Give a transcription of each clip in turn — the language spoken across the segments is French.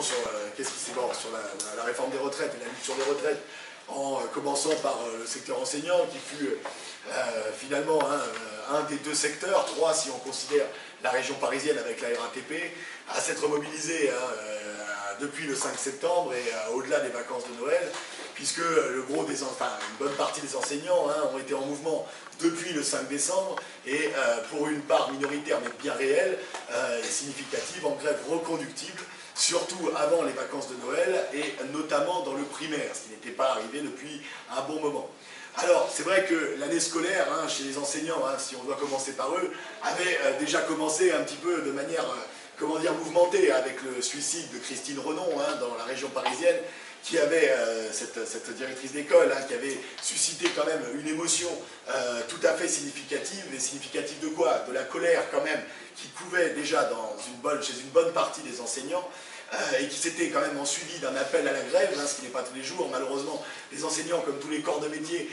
sur euh, qu'est-ce qui s'est sur la, réforme des retraites et la lutte sur les retraites, en euh, commençant par euh, le secteur enseignant, qui fut finalement hein, un des deux secteurs, trois si on considère la région parisienne avec la RATP, à s'être mobilisé hein, depuis le 5 septembre et au-delà des vacances de Noël, puisque le gros des, en- enfin, une bonne partie des enseignants hein, ont été en mouvement depuis le 5 décembre et pour une part minoritaire mais bien réelle et significative en grève reconductible, surtout avant les vacances de Noël et notamment dans le primaire, ce qui n'était pas arrivé depuis un bon moment. Alors, c'est vrai que l'année scolaire, hein, chez les enseignants, hein, si on doit commencer par eux, avait euh, déjà commencé un petit peu de manière, euh, comment dire, mouvementée avec le suicide de Christine Renon hein, dans la région parisienne, qui avait, euh, cette, directrice d'école, hein, qui avait suscité quand même une émotion euh, tout à fait significative, et significative de quoi? De la colère quand même, qui couvait déjà dans une bonne, chez une bonne partie des enseignants, euh, et qui s'était quand même en suivi d'un appel à la grève, hein, ce qui n'est pas tous les jours. Malheureusement, les enseignants, comme tous les corps de métier,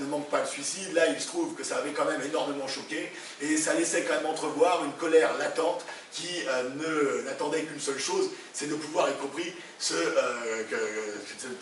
ne manquent pas le suicide. Là, il se trouve que ça avait quand même énormément choqué, et ça laissait quand même entrevoir une colère latente qui euh, n'attendait qu'une seule chose, c'est de pouvoir, y compris, se, euh,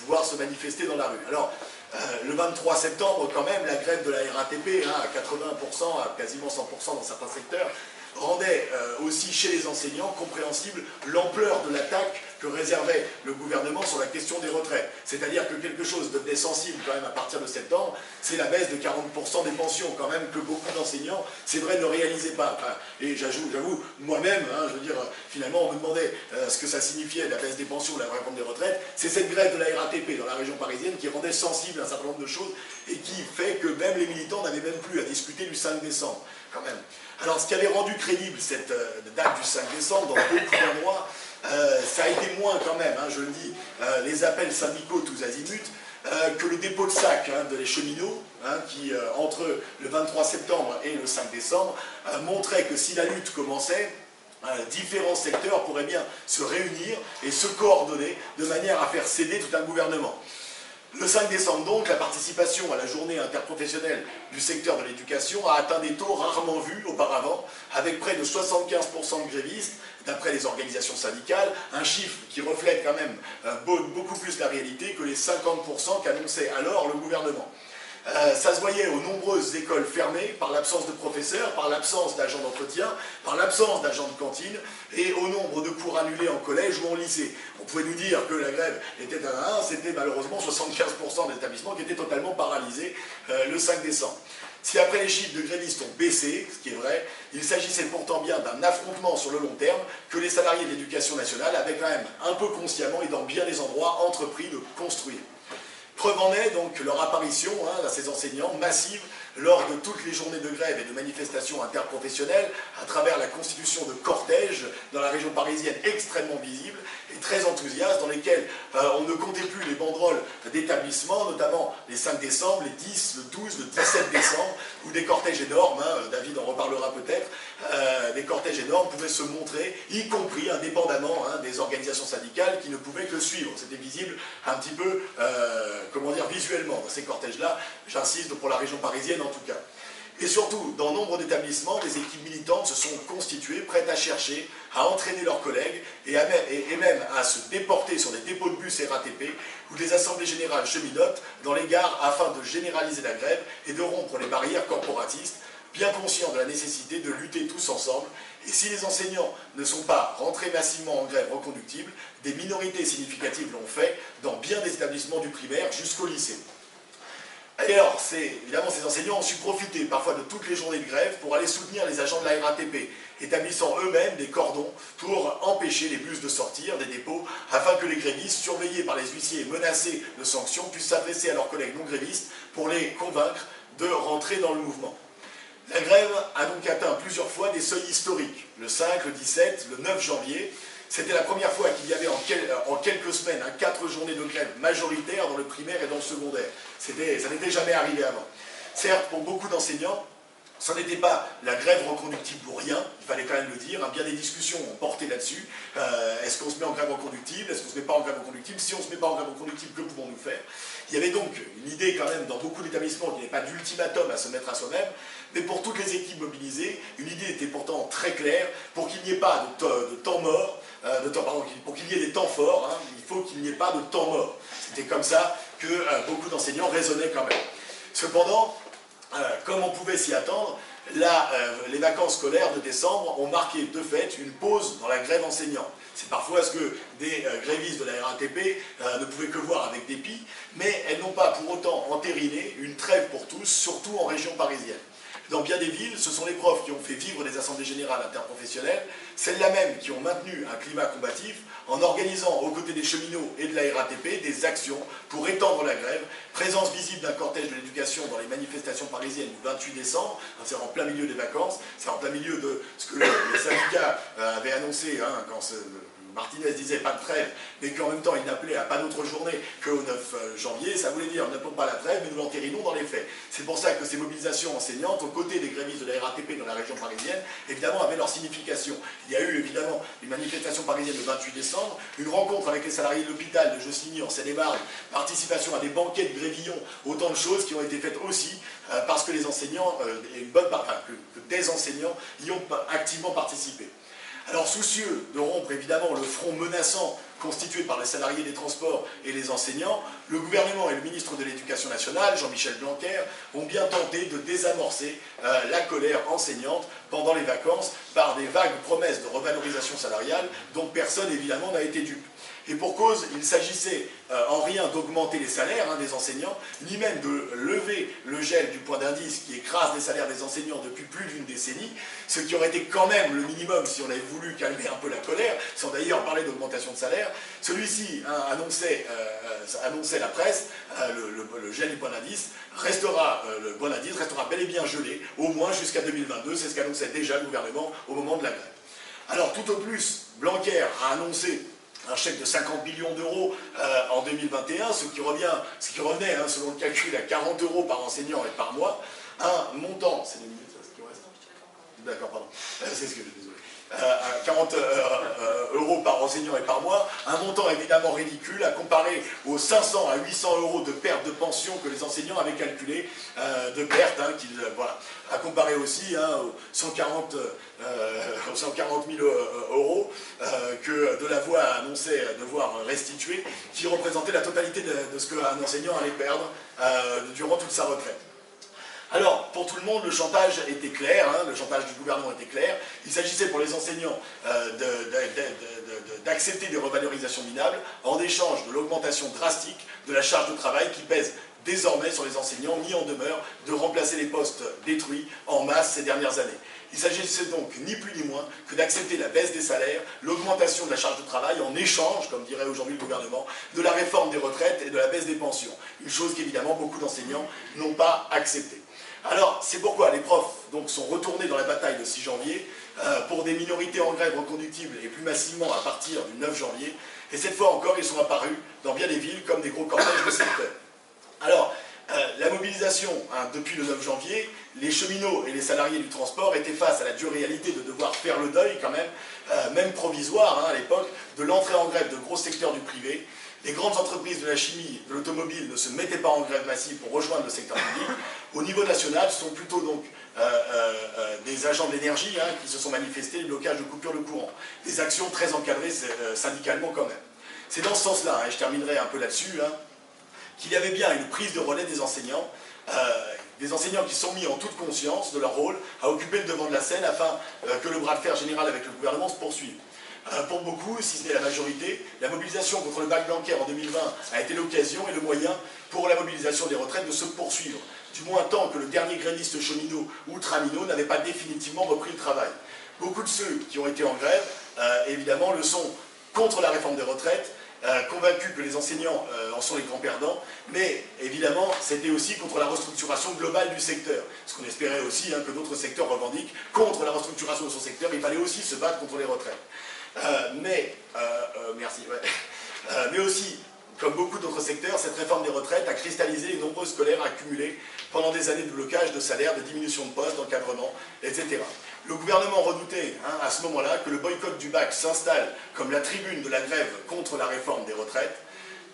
pouvoir se manifester dans la rue. Alors, euh, le 23 septembre, quand même, la grève de la RATP, hein, à 80%, à quasiment 100% dans certains secteurs, rendait euh, aussi chez les enseignants compréhensible l'ampleur de l'attaque que réservait le gouvernement sur la question des retraites. C'est-à-dire que quelque chose devenait sensible quand même à partir de septembre, c'est la baisse de 40% des pensions quand même que beaucoup d'enseignants, c'est vrai, ne réalisaient pas. Et j'avoue, j'avoue, moi-même, hein, je veux dire, finalement, on me demandait euh, ce que ça signifiait la baisse des pensions, la réforme des retraites. C'est cette grève de la RATP dans la région parisienne qui rendait sensible un certain nombre de choses et qui fait que même les militants n'avaient même plus à discuter du 5 décembre, quand même. Alors, ce qui avait rendu crédible cette euh, date du 5 décembre dans beaucoup d'endroits, euh, ça a été moins quand même, hein, je le dis, euh, les appels syndicaux tous azimuts, euh, que le dépôt de sac hein, de les cheminots, hein, qui, entre le 23 septembre et le 5 décembre, montrait que si la lutte commençait, différents secteurs pourraient bien se réunir et se coordonner de manière à faire céder tout un gouvernement. Le 5 décembre donc, la participation à la journée interprofessionnelle du secteur de l'éducation a atteint des taux rarement vus auparavant, avec près de 75% de grévistes, d'après les organisations syndicales, un chiffre qui reflète quand même euh, beau- beaucoup plus la réalité que les 50% qu'annonçait alors le gouvernement. Euh, ça se voyait aux nombreuses écoles fermées par l'absence de professeurs, par l'absence d'agents d'entretien, par l'absence d'agents de cantine et au nombre de cours annulés en collège ou en lycée. On pouvait nous dire que la grève était à 1, c'était malheureusement 75% des établissements qui étaient totalement paralysés euh, le 5 décembre. Si après les chiffres de grévistes ont baissé, ce qui est vrai, il s'agissait pourtant bien d'un affrontement sur le long terme que les salariés de l'éducation nationale avaient quand même un peu consciemment et dans bien des endroits entrepris de construire. Preuve donc leur apparition, hein, à ces enseignants, massive lors de toutes les journées de grève et de manifestations interprofessionnelles, à travers la constitution de cortèges dans la région parisienne extrêmement visibles très enthousiastes, dans lesquels euh, on ne comptait plus les banderoles d'établissements, notamment les 5 décembre, les 10, le 12, le 17 décembre, où des cortèges énormes, hein, David en reparlera peut-être, euh, des cortèges énormes pouvaient se montrer, y compris indépendamment hein, des organisations syndicales qui ne pouvaient que suivre. C'était visible un petit peu, euh, comment dire, visuellement dans ces cortèges-là, j'insiste pour la région parisienne en tout cas. Et surtout, dans nombre d'établissements, des équipes militantes se sont constituées, prêtes à chercher, à entraîner leurs collègues et, même à se déporter sur des dépôts de bus RATP ou des assemblées générales cheminotes dans les gares afin de généraliser la grève et de rompre les barrières corporatistes, bien conscients de la nécessité de lutter tous ensemble. Et si les enseignants ne sont pas rentrés massivement en grève reconductible, des minorités significatives l'ont fait dans bien des établissements du primaire jusqu'au lycée. Et alors, évidemment, ces enseignants ont su profiter parfois de toutes les journées de grève pour aller soutenir les agents de la RATP, établissant eux-mêmes des cordons pour empêcher les bus de sortir des dépôts, afin que les grévistes, surveillés par les huissiers et menacés de sanctions, puissent s'adresser à leurs collègues non grévistes pour les convaincre de rentrer dans le mouvement. La grève a donc atteint plusieurs fois des seuils historiques. Le 5, le 17, le 9 janvier, c'était la première fois qu'il y avait en, quel- en quelques semaines hein, quatre journées de grève majoritaires dans le primaire et dans le secondaire. Ça n'était jamais arrivé avant. Certes, pour beaucoup d'enseignants, ce n'était pas la grève reconductible pour rien, il fallait quand même le dire, hein, bien des discussions ont porté là-dessus. Euh, Est-ce qu'on se met en grève reconductible? Est-ce qu'on se met pas en grève reconductible? Si on ne se met pas en grève reconductible, que pouvons-nous faire? Il y avait donc une idée quand même dans beaucoup d'établissements qu'il n'y avait pas d'ultimatum à se mettre à soi-même, mais pour toutes les équipes mobilisées, une idée était pourtant très claire, pour qu'il n'y ait pas de temps mort, pardon, pour qu'il y ait des temps forts, hein, il faut qu'il n'y ait pas de temps mort. C'était comme ça que beaucoup d'enseignants raisonnaient quand même. Cependant, comme on pouvait s'y attendre, les vacances scolaires de décembre ont marqué de fait une pause dans la grève enseignante. C'est parfois ce que des grévistes de la RATP ne pouvaient que voir avec dépit, mais elles n'ont pas pour autant entériné une trêve pour tous, surtout en région parisienne. Dans bien des villes, ce sont les profs qui ont fait vivre des assemblées générales interprofessionnelles, celles-là même qui ont maintenu un climat combatif en organisant aux côtés des cheminots et de la RATP des actions pour étendre la grève, présence visible d'un cortège de l'éducation dans les manifestations parisiennes du 28 décembre, hein, c'est en plein milieu des vacances, c'est en plein milieu de ce que les syndicats euh, avaient annoncé hein, quand Martinez disait pas de trêve, mais qu'en même temps il n'appelait à pas d'autre journée qu'au 9 euh, janvier, ça voulait dire n'appelons pas la trêve, mais nous l'entérinons dans les faits. C'est pour ça que ces mobilisations enseignantes, aux côtés des grévistes de la RATP dans la région parisienne, évidemment avaient leur signification. Il y a eu évidemment une manifestation parisienne le 28 décembre, une rencontre avec les salariés de l'hôpital de Jossigny en Seine-et-Marne, participation à des banquets de grévillons, autant de choses qui ont été faites aussi euh, parce que les enseignants, euh, et une bonne part, enfin, que des enseignants y ont activement participé. Alors soucieux de rompre évidemment le front menaçant constitué par les salariés des transports et les enseignants, le gouvernement et le ministre de l'Éducation nationale, Jean-Michel Blanquer, ont bien tenté de désamorcer euh, la colère enseignante pendant les vacances par des vagues promesses de revalorisation salariale dont personne évidemment n'a été dupe. Et pour cause, il s'agissait euh, en rien d'augmenter les salaires hein, des enseignants, ni même de lever le gel du point d'indice qui écrase les salaires des enseignants depuis plus d'une décennie, ce qui aurait été quand même le minimum si on avait voulu calmer un peu la colère, sans d'ailleurs parler d'augmentation de salaire. Celui-ci hein, annonçait, euh, annonçait, la presse, euh, le, gel du point d'indice restera, le point d'indice restera bel et bien gelé, au moins jusqu'à 2022, c'est ce qu'annonçait déjà le gouvernement au moment de la grève. Alors tout au plus, Blanquer a annoncé un chèque de 50 millions d'euros euh, en 2021, ce qui, revient, ce qui revenait, hein, selon le calcul, à 40 euros par enseignant et par mois, un montant, c'est les minutes, ce qui reste D'accord, pardon, euh, c'est ce que j'ai désolé. 40 euh, euros par enseignant et par mois, un montant évidemment ridicule à comparer aux 500 à 800 euros de perte de pension que les enseignants avaient calculé, de perte, hein, voilà, à comparer aussi hein, aux 140 140 000 euros euh, que Delavoye annonçait devoir restituer, qui représentait la totalité de, ce qu'un enseignant allait perdre euh, durant toute sa retraite. Alors, pour tout le monde, le chantage était clair, hein, le chantage du gouvernement était clair. Il s'agissait pour les enseignants euh, d'accepter des revalorisations minables en échange de l'augmentation drastique de la charge de travail qui pèse désormais sur les enseignants mis en demeure de remplacer les postes détruits en masse ces dernières années. Il s'agissait donc ni plus ni moins que d'accepter la baisse des salaires, l'augmentation de la charge de travail en échange, comme dirait aujourd'hui le gouvernement, de la réforme des retraites et de la baisse des pensions. Une chose qu'évidemment beaucoup d'enseignants n'ont pas acceptée. Alors, c'est pourquoi les profs sont retournés dans la bataille le 6 janvier euh, pour des minorités en grève reconductibles et plus massivement à partir du 9 janvier. Et cette fois encore, ils sont apparus dans bien des villes comme des gros cortèges de secteurs. Alors, euh, la mobilisation, hein, depuis le 9 janvier, les cheminots et les salariés du transport étaient face à la dure réalité de devoir faire le deuil quand même, euh, même provisoire hein, à l'époque, de l'entrée en grève de gros secteurs du privé. Les grandes entreprises de la chimie, de l'automobile ne se mettaient pas en grève massive pour rejoindre le secteur public. Au niveau national, ce sont plutôt donc euh, des agents d'énergie hein, qui se sont manifestés, blocage de coupure de courant. Des actions très encadrées syndicalement quand même. C'est dans ce sens-là, et je terminerai un peu là-dessus, qu'il y avait bien une prise de relais des enseignants, euh, des enseignants qui sont mis en toute conscience de leur rôle à occuper le devant de la scène afin euh, que le bras de fer général avec le gouvernement se poursuive. Euh, pour beaucoup, si ce n'est la majorité, la mobilisation contre le bac bancaire en 2020 a été l'occasion et le moyen pour la mobilisation des retraites de se poursuivre, du moins tant que le dernier gréviste cheminot ou tramino n'avait pas définitivement repris le travail. Beaucoup de ceux qui ont été en grève, évidemment, le sont contre la réforme des retraites, euh, convaincu que les enseignants euh, en sont les grands perdants, mais évidemment, c'était aussi contre la restructuration globale du secteur. Ce qu'on espérait aussi hein, que d'autres secteurs revendiquent contre la restructuration de son secteur, il fallait aussi se battre contre les retraites. Euh, mais, merci, mais aussi, comme beaucoup d'autres secteurs, cette réforme des retraites a cristallisé les nombreuses colères accumulées pendant des années de blocage de salaire, de diminution de postes, d'encadrement, etc. Le gouvernement redoutait hein, à ce moment-là que le boycott du bac s'installe comme la tribune de la grève contre la réforme des retraites.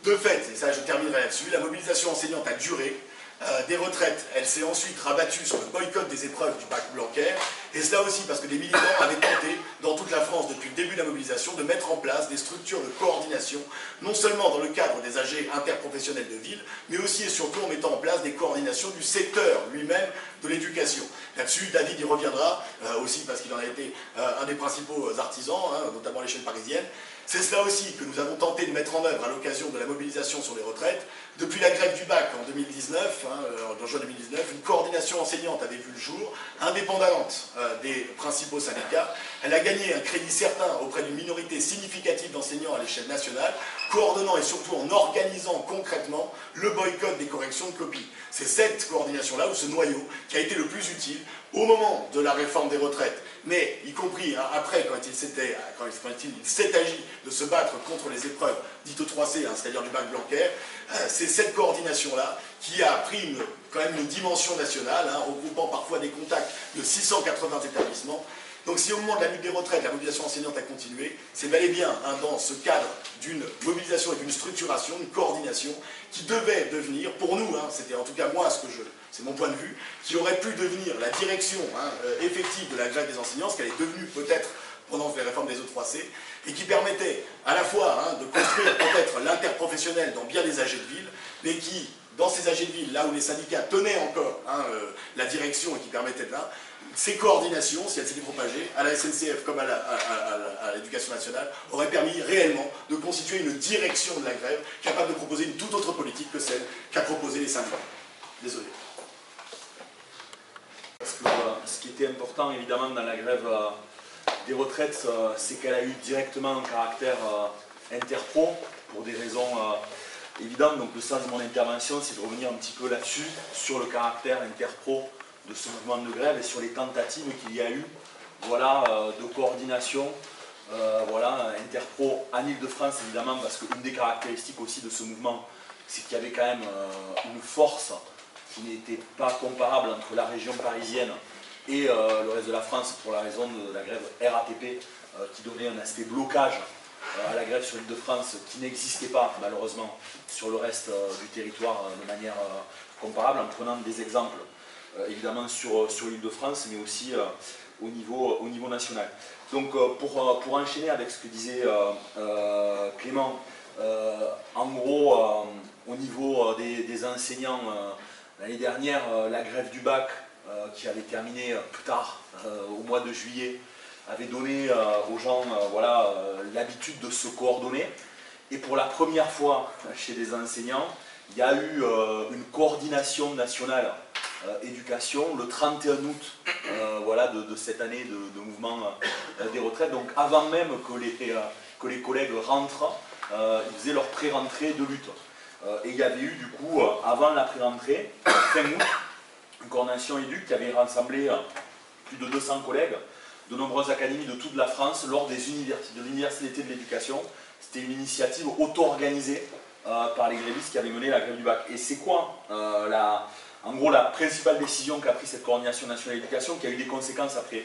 De fait, et ça je terminerai là-dessus, la mobilisation enseignante a duré, euh, des retraites, elle s'est ensuite rabattue sur le boycott des épreuves du bac Blanquer, et cela aussi parce que des militants avaient tenté, dans toute la France depuis le début de la mobilisation, de mettre en place des structures de coordination, non seulement dans le cadre des AG interprofessionnels de ville, mais aussi et surtout en mettant en place des coordinations du secteur lui-même de l'éducation. Là-dessus, David y reviendra, euh, aussi parce qu'il en a été euh, un des principaux artisans, hein, notamment à l'échelle parisienne. C'est cela aussi que nous avons tenté de mettre en œuvre à l'occasion de la mobilisation sur les retraites. Depuis la grève du bac en 2019, hein, euh, en juin 2019, une coordination enseignante avait vu le jour, indépendante des principaux syndicats. Elle a gagné un crédit certain auprès d'une minorité significative d'enseignants à l'échelle nationale, coordonnant et surtout en organisant concrètement le boycott des corrections de copies. C'est cette coordination-là, ou ce noyau, qui a été le plus utile au moment de la réforme des retraites, mais y compris hein, après, quand il s'est agi de se battre contre les épreuves dites 3C, hein, c'est-à-dire du bac Blanquer, euh, c'est cette coordination-là qui a pris quand même une dimension nationale, hein, regroupant parfois des contacts de 680 établissements, donc si au moment de la lutte des retraites, la mobilisation enseignante a continué, c'est bel et bien dans ce cadre d'une mobilisation et d'une structuration, une coordination qui devait devenir, pour nous, c'était en tout cas moi ce que je, c'est mon point de vue, qui aurait pu devenir la direction hein, euh, effective de la grève des enseignants, ce qu'elle est devenue peut-être pendant les réformes des E3C, et qui permettait à la fois hein, de construire peut-être l'interprofessionnel dans bien des AG de ville, mais qui, dans ces AG de ville, là où les syndicats tenaient encore hein, euh, la direction et qui permettaient de là, ces coordinations, si elles s'étaient propagées, à la SNCF comme à l'éducation nationale, auraient permis réellement de constituer une direction de la grève capable de proposer une toute autre politique que celle qu'a proposé les syndicats. Désolé. ce qui était important évidemment dans la grève euh, des retraites, euh, c'est qu'elle a eu directement un caractère euh, interpro pour des raisons évidentes. Donc le sens de mon intervention, c'est de revenir un petit peu là-dessus, sur le caractère interpro de ce mouvement de grève et sur les tentatives qu'il y a eu voilà, de coordination voilà, interpro en Ile-de-France évidemment parce qu'une des caractéristiques aussi de ce mouvement c'est qu'il y avait quand même une force qui n'était pas comparable entre la région parisienne et euh, le reste de la France pour la raison de la grève RATP euh, qui donnait un aspect blocage euh, à la grève sur l'île de France qui n'existait pas malheureusement sur le reste du territoire de manière comparable en prenant des exemples évidemment sur, sur l'île de France mais aussi au, niveau, au niveau national. Donc pour, pour enchaîner avec ce que disait Clément, en gros au niveau des, enseignants L'année dernière, la grève du bac, qui avait terminé euh, plus tard, au mois de juillet, avait donné aux gens voilà, l'habitude de se coordonner. Et pour la première fois chez les enseignants, il y a eu une coordination nationale éducation le 31 août voilà, de, cette année de, mouvement des retraites. Donc avant même que les, que les collègues rentrent, ils faisaient leur pré-rentrée de lutte. Euh, et il y avait eu du coup, euh, avant la pré-rentrée, fin août, coordination éduque qui avait rassemblé euh, plus de 200 collègues de nombreuses académies de toute la France lors des universités, de l'université de l'éducation. C'était une initiative auto-organisée par les grévistes qui avaient mené la grève du bac. Et c'est quoi la, en gros la principale décision qu'a pris cette coordination nationale d'éducation qui a eu des conséquences après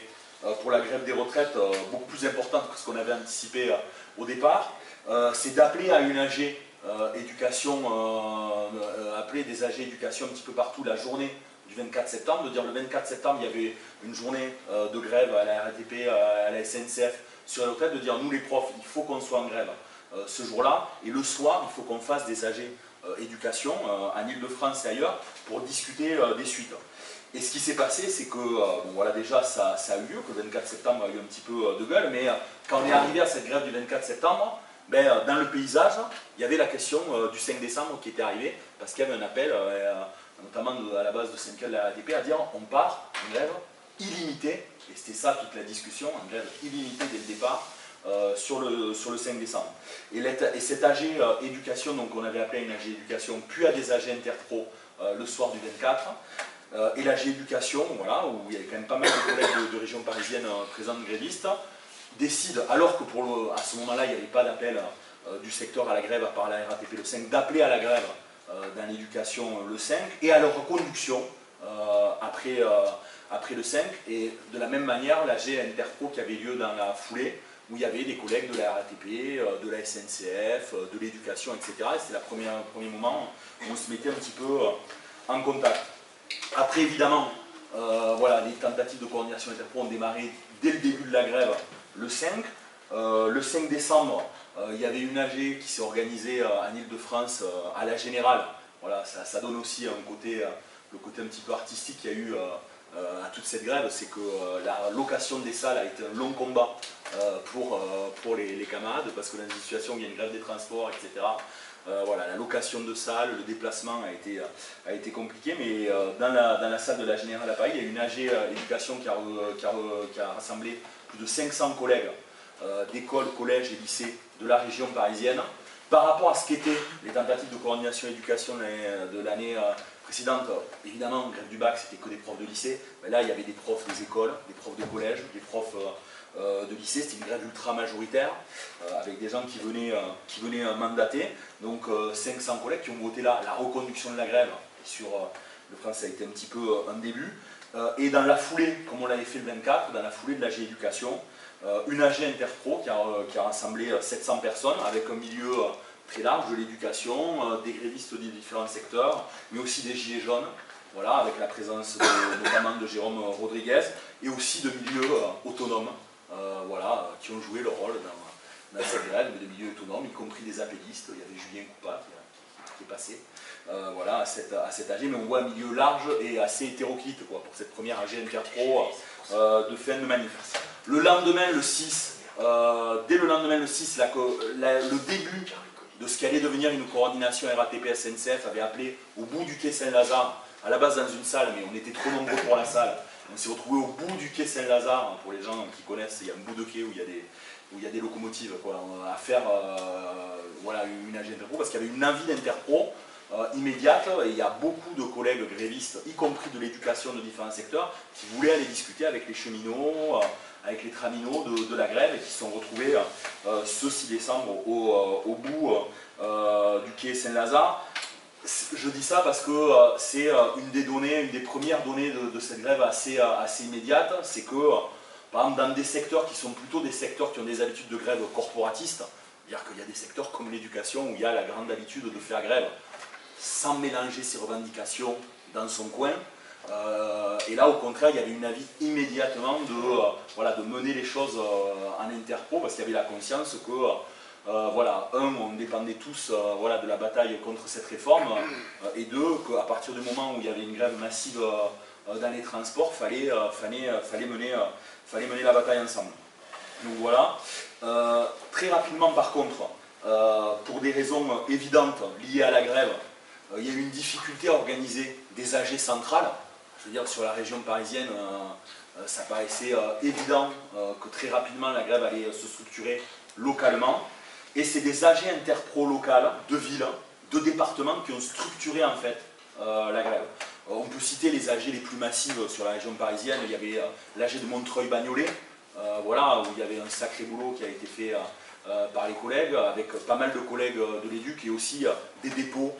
pour la grève des retraites beaucoup plus importantes que ce qu'on avait anticipé au départ, c'est d'appeler à une AG euh, éducation, euh, euh, appelée des AG éducation un petit peu partout la journée du 24 septembre, de dire le 24 septembre il y avait une journée de grève à la RATP, à la SNCF sur la retraite, de dire nous les profs, il faut qu'on soit en grève ce jour-là, et le soir il faut qu'on fasse des AG éducation en Ile-de-France et ailleurs pour discuter des suites. Et ce qui s'est passé, c'est que, bon, voilà, déjà, ça, a eu lieu, que le 24 septembre a eu un petit peu de gueule, mais quand on est arrivé à cette grève du 24 septembre, ben, euh, dans le paysage, il y avait la question euh, du 5 décembre qui était arrivée, parce qu'il y avait un appel, euh, notamment à la base de Saint-Michel de la RATP, à dire on part en grève illimitée, et c'était ça toute la discussion, en grève illimitée dès le départ, sur, le, sur le 5 décembre. Et, et cet AG éducation, donc on avait appelé une AG éducation, puis à des AG interpro le soir du 24, et l'AG éducation, voilà, où il y avait quand même pas mal de collègues de, région parisienne présents grévistes, décide, alors que pour à ce moment-là, il n'y avait pas d'appel euh, du secteur à la grève à part la RATP le 5, d'appeler à la grève euh, dans l'éducation euh, le 5, et à leur reconduction après, après le 5, et de la même manière, la G Interpro qui avait lieu dans la foulée, où il y avait des collègues de la RATP, de la SNCF, de l'éducation, etc. Et c'était le premier moment où on se mettait un petit peu en contact. Après, évidemment, voilà, les tentatives de coordination interpro ont démarré dès le début de la grève, le 5. Le 5 décembre, il y avait une AG qui s'est organisée en Ile-de-France à la Générale. Voilà, ça, donne aussi le côté un petit peu artistique qu'il y a eu à toute cette grève, c'est que la location des salles a été un long combat pour, les, camarades, parce que dans une situation où il y a une grève des transports, etc., euh, voilà, la location de salle, le déplacement a été, euh, compliqué, mais euh, dans, la, salle de la Générale à Paris, il y a une AG a, qui, a, rassemblé plus de 500 collègues d'écoles, collèges et lycées de la région parisienne. Par rapport à ce qu'étaient les tentatives de coordination éducation de l'année précédente, évidemment, grève du bac, c'était que des profs de lycée, mais là, il y avait des profs des écoles, des profs de collège, des profs euh, de lycée, c'était une grève ultra majoritaire, euh, avec des gens qui venaient, euh, qui venaient mandater, donc 500 collègues qui ont voté la reconduction de la grève, sur le France ça a été un petit peu un début, et dans la foulée, comme on l'avait fait le 24, dans la foulée de l'AG Éducation, une AG Interpro qui a, rassemblé 700 personnes avec un milieu très large de l'éducation, des grévistes des différents secteurs, mais aussi des gilets jaunes, voilà, avec la présence notamment de Jérôme Rodriguez, et aussi de milieux autonomes, euh, voilà, qui ont joué leur rôle dans, dans cette grève de milieux autonomes, y compris des appellistes. Il y avait Julien Coupa passé euh, voilà, à, cette, à cet AG, mais on voit un milieu large et assez hétéroclite quoi, pour cette première AG Interpro euh, de fin de manif. Le lendemain, le 6, dès le lendemain, le 6, le début de ce qui allait devenir une coordination RATP-SNCF avait appelé au bout du quai Saint-Lazare, à la base dans une salle, mais on était trop nombreux pour la salle, on s'est retrouvé au bout du quai Saint-Lazare, hein, pour les gens qui connaissent, il y a un bout de quai où il y a des, où il y a des locomotives à faire euh, voilà, une AG Interpro, parce qu'il y avait une envie d'Interpro euh, immédiate, et il y a beaucoup de collègues grévistes, y compris de l'éducation de différents secteurs, qui voulaient aller discuter avec les cheminots, euh, avec les traminots de, la grève, et qui se sont retrouvés ce 6 décembre au, bout du quai Saint-Lazare. Je dis ça parce que euh, c'est euh, une des données, une des premières données de, cette grève assez, euh, assez immédiate, c'est que, par exemple, dans des secteurs qui sont plutôt des secteurs qui ont des habitudes de grève corporatistes, c'est-à-dire qu'il y a des secteurs comme l'éducation où il y a la grande habitude de faire grève sans mélanger ses revendications dans son coin. et là, au contraire, il y avait une avis immédiatement de, voilà, de mener les choses en interpro parce qu'il y avait la conscience que euh, voilà, un, on dépendait tous euh, voilà, de la bataille contre cette réforme, euh, et deux, qu'à partir du moment où il y avait une grève massive dans les transports, fallait, fallait, mener, fallait mener la bataille ensemble. Donc voilà. très rapidement par contre, pour des raisons évidentes liées à la grève, il y a eu une difficulté à organiser des AG centrales. Je veux dire, sur la région parisienne, ça paraissait évident que très rapidement la grève allait se structurer localement. Et c'est des AG interpro locales de villes, de départements qui ont structuré en fait euh, la grève. Euh, on peut citer les AG les plus massives sur la région parisienne. Il y avait euh, l'AG de Montreuil-Bagnolet, voilà, où il y avait un sacré boulot qui a été fait par les collègues, avec pas mal de collègues de l'EDUC et aussi des dépôts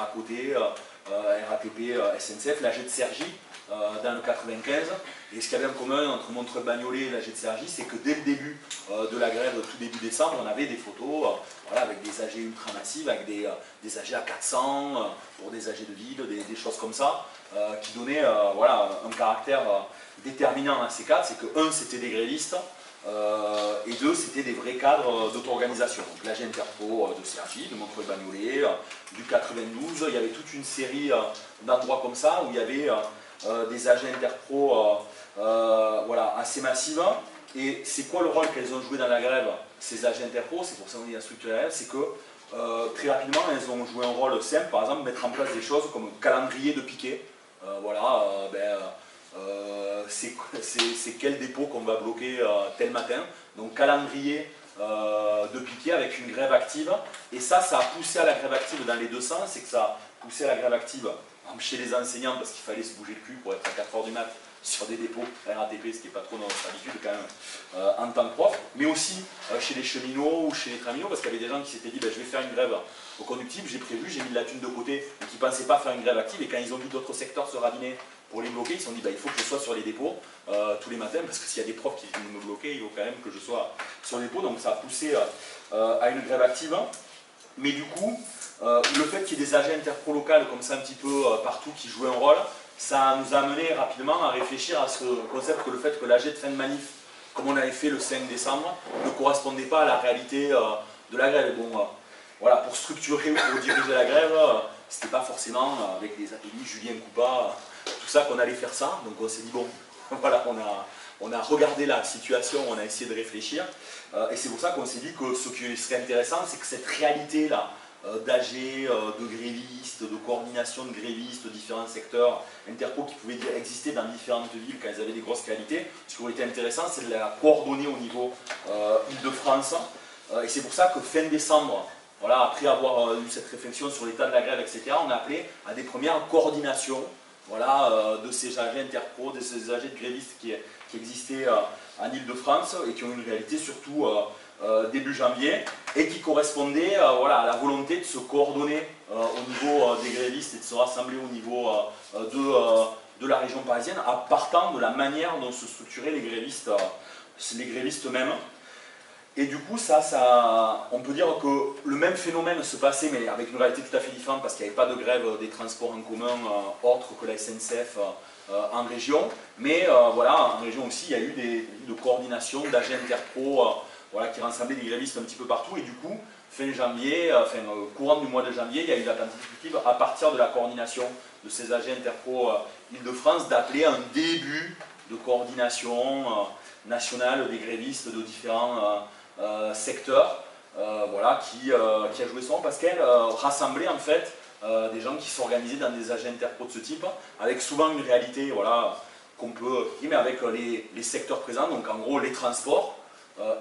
à côté, RATP, SNCF, l'AG de Sergi, euh, dans le 95. Et ce qu'il y avait en commun entre Montreux-Bagnolet et la G de Sergi, c'est que dès le début euh, de la grève, tout début décembre, on avait des photos euh, voilà, avec des AG ultra massives, avec des, des AG à 400, pour des AG de vide, des, choses comme ça, qui donnaient voilà, un caractère déterminant à ces cadres, c'est que un, c'était des grévistes, et deux, c'était des vrais cadres d'auto-organisation. Donc l'AG Interpro de Sergi, de Montreux-Bagnolet, du 92, il y avait toute une série d'endroits comme ça où il y avait des agents interpro euh, euh, voilà, assez massives. Et c'est quoi le rôle qu'elles ont joué dans la grève, ces agents interpro? C'est pour ça qu'on dit la structure c'est que très rapidement, elles ont joué un rôle simple, par exemple, mettre en place des choses comme calendrier de piquet. voilà, ben, c'est quel dépôt qu'on va bloquer tel matin. Donc calendrier de piquet avec une grève active. Et ça, ça a poussé à la grève active dans les deux sens, c'est que ça a poussé à la grève active chez les enseignants parce qu'il fallait se bouger le cul pour être à 4h du mat sur des dépôts RATP, ce qui n'est pas trop notre habitude quand même euh, en tant que prof, mais aussi euh, chez les cheminots ou chez les traminots, parce qu'il y avait des gens qui s'étaient dit ben, je vais faire une grève au conductible, j'ai prévu, j'ai mis de la thune de côté, et qui ne pensaient pas faire une grève active, et quand ils ont vu d'autres secteurs se raviner pour les bloquer, ils se sont dit ben, il faut que je sois sur les dépôts euh, tous les matins, parce que s'il y a des profs qui viennent me bloquer, il faut quand même que je sois sur les dépôts, donc ça a poussé à une grève active. Mais du coup, le fait qu'il y ait des AG interpro-locales comme ça un petit peu partout qui jouent un rôle, ça nous a amené rapidement à réfléchir à ce concept que le fait que l'AG de fin de manif, comme on avait fait le 5 décembre, ne correspondait pas à la réalité de la grève. Bon, voilà, pour structurer ou pour diriger la grève, c'était pas forcément avec les ateliers Julien Coupa, tout ça qu'on allait faire ça. Donc on s'est dit, bon, voilà, on a, on a regardé la situation, on a essayé de réfléchir. Euh, et c'est pour ça qu'on s'est dit que ce qui serait intéressant, c'est que cette réalité-là, euh, d'AG, euh, de grévistes, de coordination de grévistes, de différents secteurs, interpro qui pouvaient exister dans différentes villes quand elles avaient des grosses qualités, ce qui aurait été intéressant, c'est de la coordonner au niveau Île-de-France. et c'est pour ça que fin décembre, voilà, après avoir eu cette réflexion sur l'état de la grève, etc., on a appelé à des premières coordinations voilà, de ces AG interpro, de ces AG de grévistes qui, existaient en Ile-de-France et qui ont une réalité surtout euh, euh, début janvier et qui correspondaient euh, voilà, à la volonté de se coordonner au niveau des grévistes et de se rassembler au niveau de, de la région parisienne à partant de la manière dont se structuraient les grévistes, les grévistes eux-mêmes. Et du coup, ça, ça, on peut dire que le même phénomène se passait, mais avec une réalité tout à fait différente, parce qu'il n'y avait pas de grève des transports en commun autres que la SNCF euh, en région, mais euh, voilà, en région aussi, il y a eu des, de coordination d'agents interpro euh, qui rassemblaient des grévistes un petit peu partout, et du coup, fin janvier, enfin, courant du mois de janvier, il y a eu la tentative, à partir de la coordination de ces agents interpro Île-de-France, d'appeler un début de coordination nationale des grévistes de différents secteurs, voilà, qui, a joué son parce qu'elle rassemblait en fait euh, des gens qui sont organisés dans des agents interpro de ce type, avec souvent une réalité voilà, qu'on peut, mais avec euh, les, secteurs présents, donc en gros les transports euh,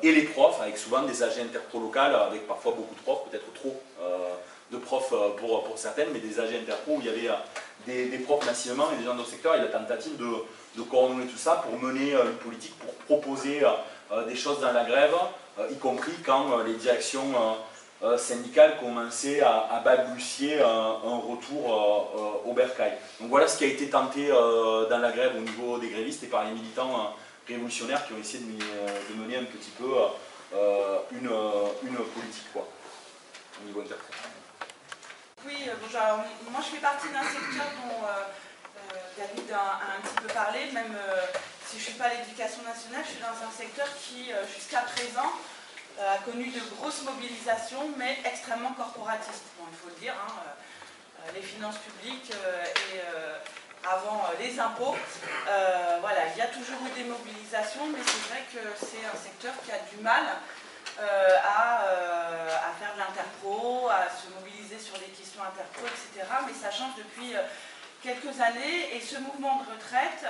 et les profs, avec souvent des agents interpro locales, avec parfois beaucoup de profs, peut-être trop de profs pour, pour certaines, mais des agents interpro où il y avait des, profs massivement et des gens dans le secteur, et la tentative de, coordonner tout ça pour mener une politique, pour proposer des choses dans la grève, y compris quand les directions euh, syndicales commençaient à, à balbutier un, retour euh, euh, au bercail. Donc voilà ce qui a été tenté dans la grève au niveau des grévistes et par les militants révolutionnaires qui ont essayé de, mener un petit peu une, une, politique quoi, au niveau. Oui, bonjour. moi je fais partie d'un secteur dont David a, un petit peu parlé, même si je ne suis pas à l'éducation nationale, je suis dans un secteur qui, jusqu'à présent, euh, a connu de grosses mobilisations, mais extrêmement corporatistes. Bon, il faut le dire, hein, euh, les finances publiques et avant les impôts. voilà, il y a toujours eu des mobilisations, mais c'est vrai que c'est un secteur qui a du mal à, faire de l'interpro, à se mobiliser sur les questions interpro, etc. Mais ça change depuis quelques années et ce mouvement de retraite,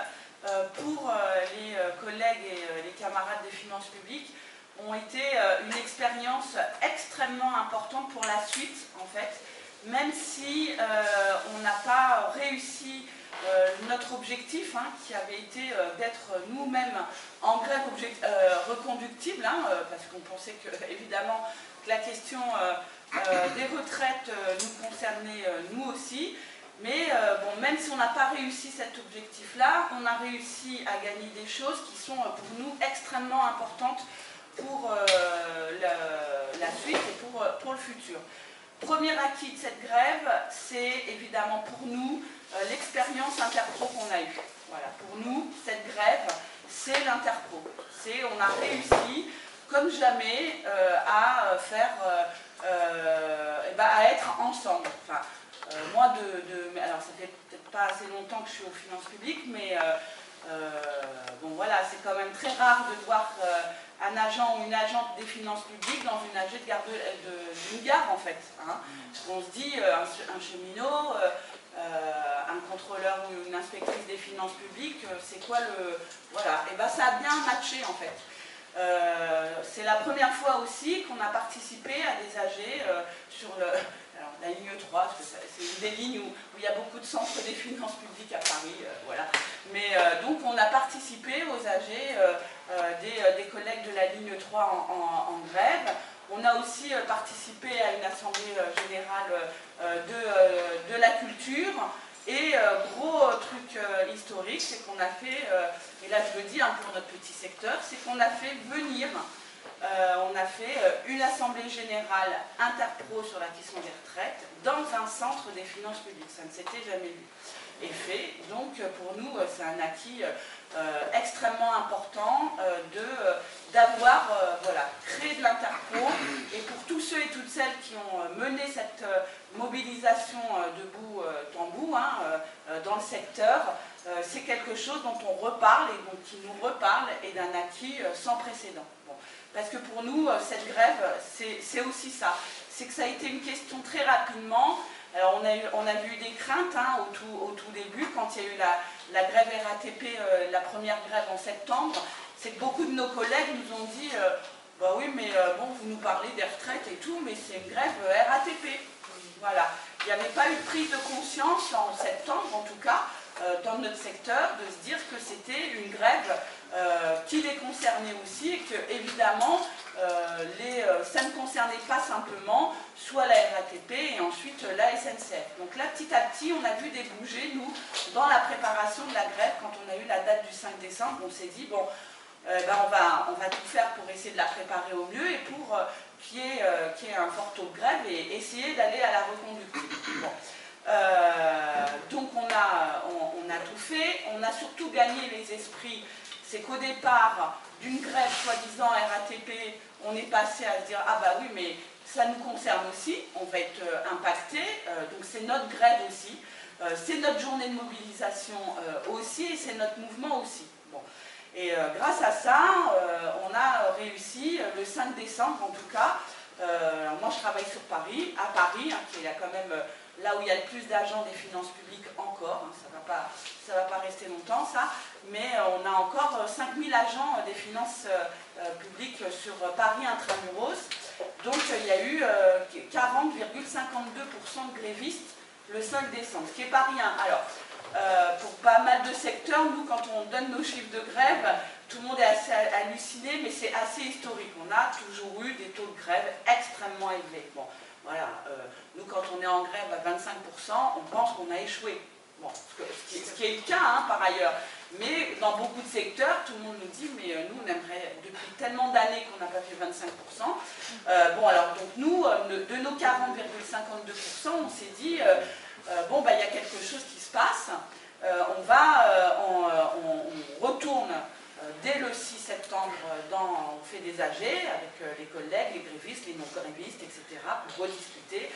pour les collègues et les camarades des finances publiques, ont été euh, une expérience extrêmement importante pour la suite, en fait, même si euh, on n'a pas réussi euh, notre objectif, hein, qui avait été d'être nous-mêmes en grève reconductible, hein, parce qu'on pensait que, évidemment, que la question des retraites nous concernait nous aussi. Mais bon, même si on n'a pas réussi cet objectif-là, on a réussi à gagner des choses qui sont pour nous extrêmement importantes pour euh, la, suite et pour, euh, pour le futur. Premier acquis de cette grève, c'est évidemment pour nous euh, l'expérience interpro qu'on a eue. Voilà, pour nous, cette grève, c'est l'interpro. C'est on a réussi, comme jamais, à faire, eh ben, à être ensemble. Enfin, moi, de, alors ça fait peut-être pas assez longtemps que je suis aux finances publiques, mais bon voilà, c'est quand même très rare de voir un agent ou une agente des finances publiques dans une AG de garde d'une gare en fait. Hein. On se dit euh, un, cheminot, euh, euh, un contrôleur ou une inspectrice des finances publiques, c'est quoi le. Voilà, et bien ça a bien matché en fait. c'est la première fois aussi qu'on a participé à des AG sur la ligne 3, parce que c'est une des lignes où, il y a beaucoup de centres des finances publiques à Paris. voilà. Mais donc on a participé aux AG euh, euh, des, collègues de la ligne 3 en, grève. On a aussi euh, participé à une assemblée générale de, la culture. Et gros truc historique, c'est qu'on a fait, et là je le dis hein, pour notre petit secteur, c'est qu'on a fait venir on a fait une assemblée générale interpro sur la question des retraites dans un centre des finances publiques. Ça ne s'était jamais vu et fait. Donc pour nous, c'est un acquis extrêmement important de d'avoir voilà, créé de l'interpro et pour tous ceux et toutes celles qui ont mené cette mobilisation debout tambour hein, dans le secteur, c'est quelque chose dont on reparle et donc qui nous reparle et d'un acquis sans précédent. Parce que pour nous, cette grève, c'est aussi ça. C'est que ça a été une question très rapidement. Alors on a, eu, vu des craintes hein, au, tout, début, quand il y a eu la, grève RATP, euh, la première grève en septembre, c'est que beaucoup de nos collègues nous ont dit euh, bah oui, mais euh, bon, vous nous parlez des retraites et tout, mais c'est une grève RATP. Voilà. Il n'y avait pas eu de prise de conscience en septembre, en tout cas, dans notre secteur, de se dire que c'était une grève euh, qui les concernait aussi et que évidemment euh, euh, ça ne concernait pas simplement soit la RATP et ensuite la SNCF. Donc là petit à petit on a vu des bouger nous dans la préparation de la grève quand on a eu la date du 5 décembre on s'est dit bon ben on, va, on va tout faire pour essayer de la préparer au mieux et pour qu'il y, ait un fort taux de grève et essayer d'aller à la reconduction. Bon. donc on a, on, a tout fait, on a surtout gagné les esprits c'est qu'au départ d'une grève soi-disant RATP, on est passé à se dire ah bah oui mais ça nous concerne aussi, on va être euh, impacté, euh, donc c'est notre grève aussi, euh, c'est notre journée de mobilisation aussi et c'est notre mouvement aussi. Et grâce à ça, on a réussi le 5 décembre en tout cas. moi je travaille sur Paris, à Paris, hein, qui est quand même là où il y a le plus d'agents des finances publiques encore, hein, ça ne va, va pas rester longtemps ça, mais euh, on a encore 5000 euh, agents euh, des finances publiques sur Paris intramuros, donc il y a eu 40,52% de grévistes le 5 décembre, ce qui n'est pas rien. Alors, pour pas mal de secteurs, nous, quand on donne nos chiffres de grève, tout le monde est assez halluciné, mais c'est assez historique. On a toujours eu des taux de grève extrêmement élevés. Bon, voilà, nous, quand on est en grève à 25%, on pense qu'on a échoué. Bon, ce, qui, est le cas hein, par ailleurs. Mais dans beaucoup de secteurs, tout le monde nous dit, mais euh, nous, on aimerait, depuis tellement d'années qu'on n'a pas fait 25%. Euh, bon, alors, donc nous, euh, de nos 40,52%, on s'est dit, bon, bah, il y a quelque chose qui se passe. on va, on, retourne dès le 6 septembre, dans, on fait des AG avec les collègues, les grévistes, les non-grévistes, etc., pour rediscuter.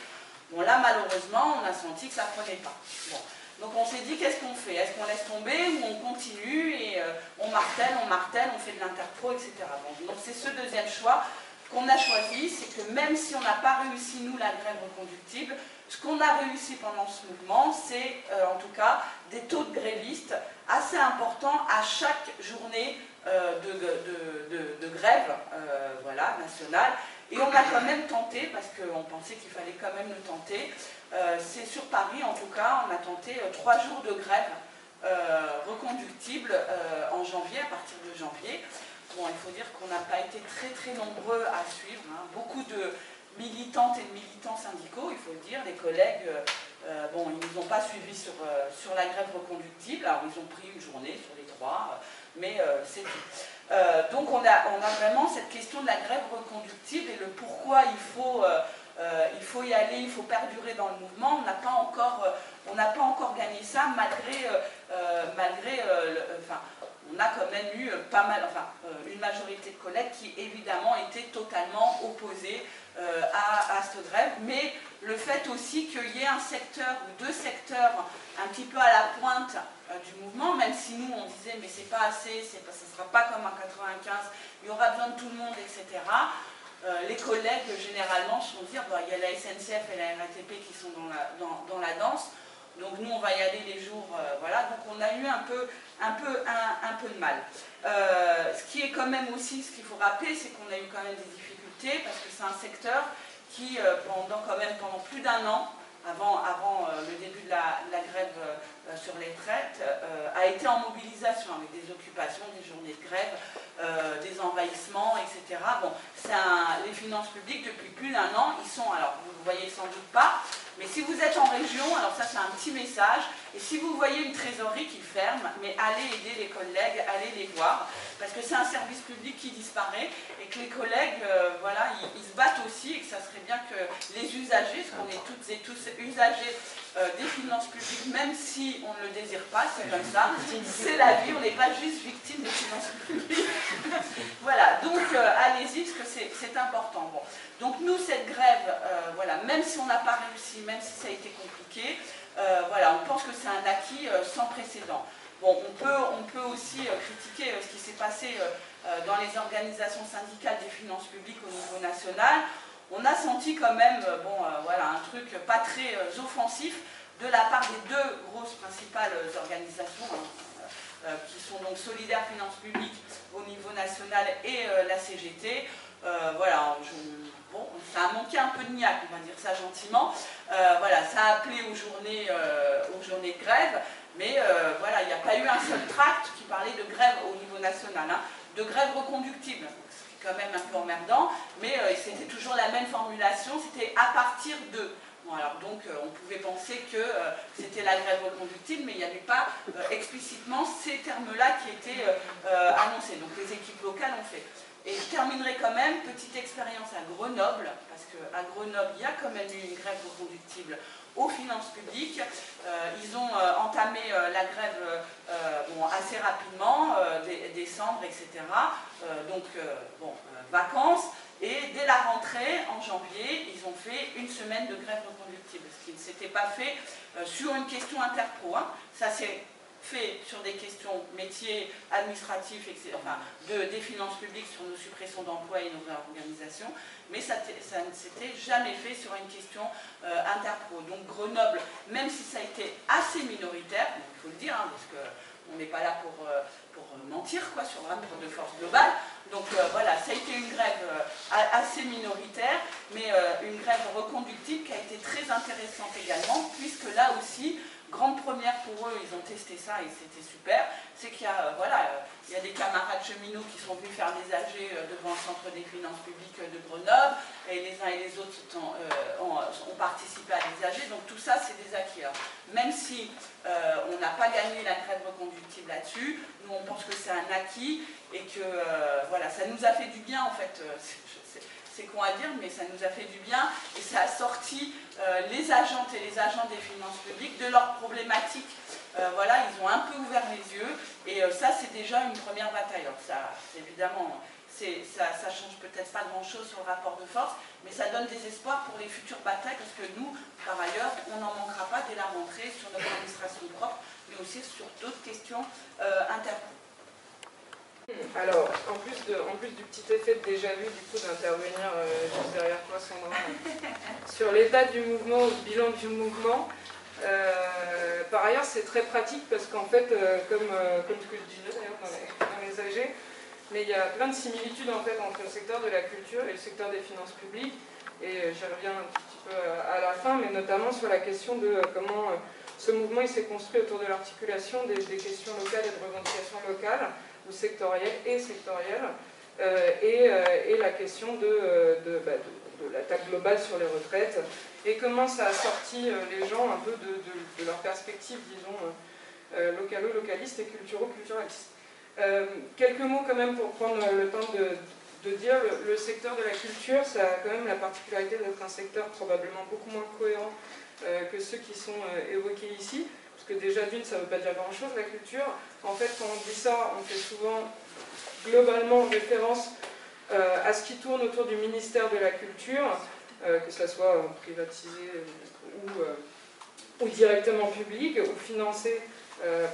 Bon, là, malheureusement, on a senti que ça ne prenait pas. Bon. Donc on s'est dit, qu'est-ce qu'on fait? Est-ce qu'on laisse tomber ou on continue et euh, on martèle, on martèle, on fait de l'interpro, etc. donc c'est ce deuxième choix qu'on a choisi, c'est que même si on n'a pas réussi, nous, la grève reconductible, ce qu'on a réussi pendant ce mouvement, c'est euh, en tout cas des taux de grévistes assez importants à chaque journée euh, de, grève voilà, nationale. Et on a quand même tenté, parce qu'on pensait qu'il fallait quand même le tenter, c'est sur Paris en tout cas, on a tenté euh, trois jours de grève euh, reconductible en janvier, à partir de janvier. Bon, il faut dire qu'on n'a pas été très très nombreux à suivre. Hein. Beaucoup de militantes et de militants syndicaux, il faut dire, les collègues, bon, ils ne nous ont pas suivis sur, sur la grève reconductible, alors ils ont pris une journée sur les trois, mais c'est tout. donc on a, on a vraiment cette question de la grève reconductible et le pourquoi il faut euh, il faut y aller, il faut perdurer dans le mouvement. On n'a pas encore, euh, pas encore gagné ça malgré, euh, malgré, enfin, on a quand même eu pas mal, enfin, une majorité de collègues qui évidemment étaient totalement opposés à, à, cette grève, mais le fait aussi qu'il y ait un secteur ou deux secteurs un petit peu à la pointe du mouvement, même si nous on disait mais c'est pas assez, ça ne sera pas comme en 95, il y aura besoin de tout le monde, etc. Euh, les collègues généralement se dire bah, il y a la SNCF et la RATP qui sont dans la, dans, la danse, donc nous on va y aller les jours, euh, voilà, donc on a eu un peu, un peu, un, peu de mal. Euh, ce qui est quand même aussi, ce qu'il faut rappeler, c'est qu'on a eu quand même des difficultés, parce que c'est un secteur qui, pendant quand même pendant plus d'un an, avant, avant le début de la, grève sur les traites, a été en mobilisation avec des occupations, des journées de grève, euh, des envahissements, etc. Bon, les finances publiques, depuis plus d'un an, ils sont, alors vous ne voyez sans doute pas, Mais si vous êtes en région, alors ça c'est un petit message, et si vous voyez une trésorerie qui ferme, mais allez aider les collègues, allez les voir, parce que c'est un service public qui disparaît, et que les collègues, euh, voilà, ils, se battent aussi, et que ça serait bien que les usagers, parce qu'on est toutes et tous usagers euh, des finances publiques, même si on ne le désire pas, c'est comme ça, c'est la vie, on n'est pas juste victime des finances publiques. voilà, donc allez-y, parce que c'est important. Bon. Donc nous, cette grève, euh, voilà, même si on n'a pas réussi, même si ça a été compliqué, euh, voilà, on pense que c'est un acquis euh, sans précédent. Bon, on peut, on peut aussi critiquer ce qui s'est passé dans les organisations syndicales des finances publiques au niveau national. On a senti quand même, bon, voilà, un truc pas très offensif de la part des deux grosses principales organisations, hein, qui sont donc Solidaires Finances Publiques au niveau national et la CGT. voilà, je, Bon, ça a manqué un peu de niaque, on va dire ça gentiment. Euh, voilà, ça a appelé aux journées, euh, aux journées de grève, mais euh, voilà, il n'y a pas eu un seul tract qui parlait de grève au niveau national, hein, de grève reconductible. C'est quand même un peu emmerdant, mais c'était toujours la même formulation, c'était à partir de. Bon, alors donc on pouvait penser que c'était la grève reconductible, mais il n'y avait pas explicitement ces termes-là qui étaient annoncés. Donc les équipes locales ont fait. Et je terminerai quand même, petite expérience à Grenoble, parce qu'à Grenoble, il y a quand même eu une grève reconductible aux finances publiques. Euh, ils ont euh, entamé euh, la grève bon, assez rapidement, décembre, etc. donc, bon, vacances. Et dès la rentrée, en janvier, ils ont fait une semaine de grève reconductible, ce qui ne s'était pas fait sur une question interpro. Hein. Ça, c'est fait sur des questions métiers, administratifs, etc., enfin, de, des finances publiques sur nos suppressions d'emplois et nos réorganisations, mais ça, ne s'était jamais fait sur une question euh, interpro. Donc Grenoble, même si ça a été assez minoritaire, il faut le dire, hein, parce qu'on n'est pas là pour, euh, mentir quoi, sur un rapport de force globale, donc euh, voilà, ça a été une grève assez minoritaire, mais une grève reconductible qui a été très intéressante également, puisque là aussi, grande première pour eux, ils ont testé ça et c'était super, c'est qu'il y a, euh, voilà, euh, y a des camarades cheminots qui sont venus faire des AG euh, devant le Centre des finances publiques de Grenoble, et les uns et les autres ont, participé à des AG, donc tout ça c'est des acquis. même si on n'a pas gagné la grève reconductible là-dessus, nous on pense que c'est un acquis et que voilà, ça nous a fait du bien en fait c'est con à dire, mais ça nous a fait du bien et ça a sorti euh, les agentes et les agents des finances publiques de leurs problématiques. Euh, voilà, ils ont un peu ouvert les yeux et euh, ça, c'est déjà une première bataille. Alors, ça, évidemment, ça, ça change peut-être pas grand-chose sur le rapport de force, mais ça donne des espoirs pour les futures batailles parce que nous, par ailleurs, on n'en manquera pas dès la rentrée sur notre administration propre, mais aussi sur d'autres questions internes. Alors, en plus, du petit effet déjà vu, du coup, d'intervenir euh, juste derrière toi, Sandra, sur l'état du mouvement, le bilan du mouvement, euh, par ailleurs, c'est très pratique parce qu'en fait, euh, comme, comme ce que je disais d'ailleurs dans les, AG, mais il y a plein de similitudes en fait entre le secteur de la culture et le secteur des finances publiques, et j'y reviens un petit peu à la fin, mais notamment sur la question de comment ce mouvement s'est construit autour de l'articulation des questions locales et de revendications locales sectorielle et sectorielle, euh, euh, et, la question euh, bah, de, de, l'attaque globale sur les retraites, et comment ça a sorti les gens un peu de, leur perspective, disons, localo-localiste et culturo-culturaliste. quelques mots quand même pour prendre le temps de, dire, le, secteur de la culture, ça a quand même la particularité d'être un secteur probablement beaucoup moins cohérent que ceux qui sont évoqués ici parce que déjà d'une, ça ne veut pas dire grand-chose, la culture. En fait, quand on dit ça, on fait souvent globalement référence euh, à ce qui tourne autour du ministère de la Culture, euh, que ce soit privatisé ou, euh, ou, directement public, ou financé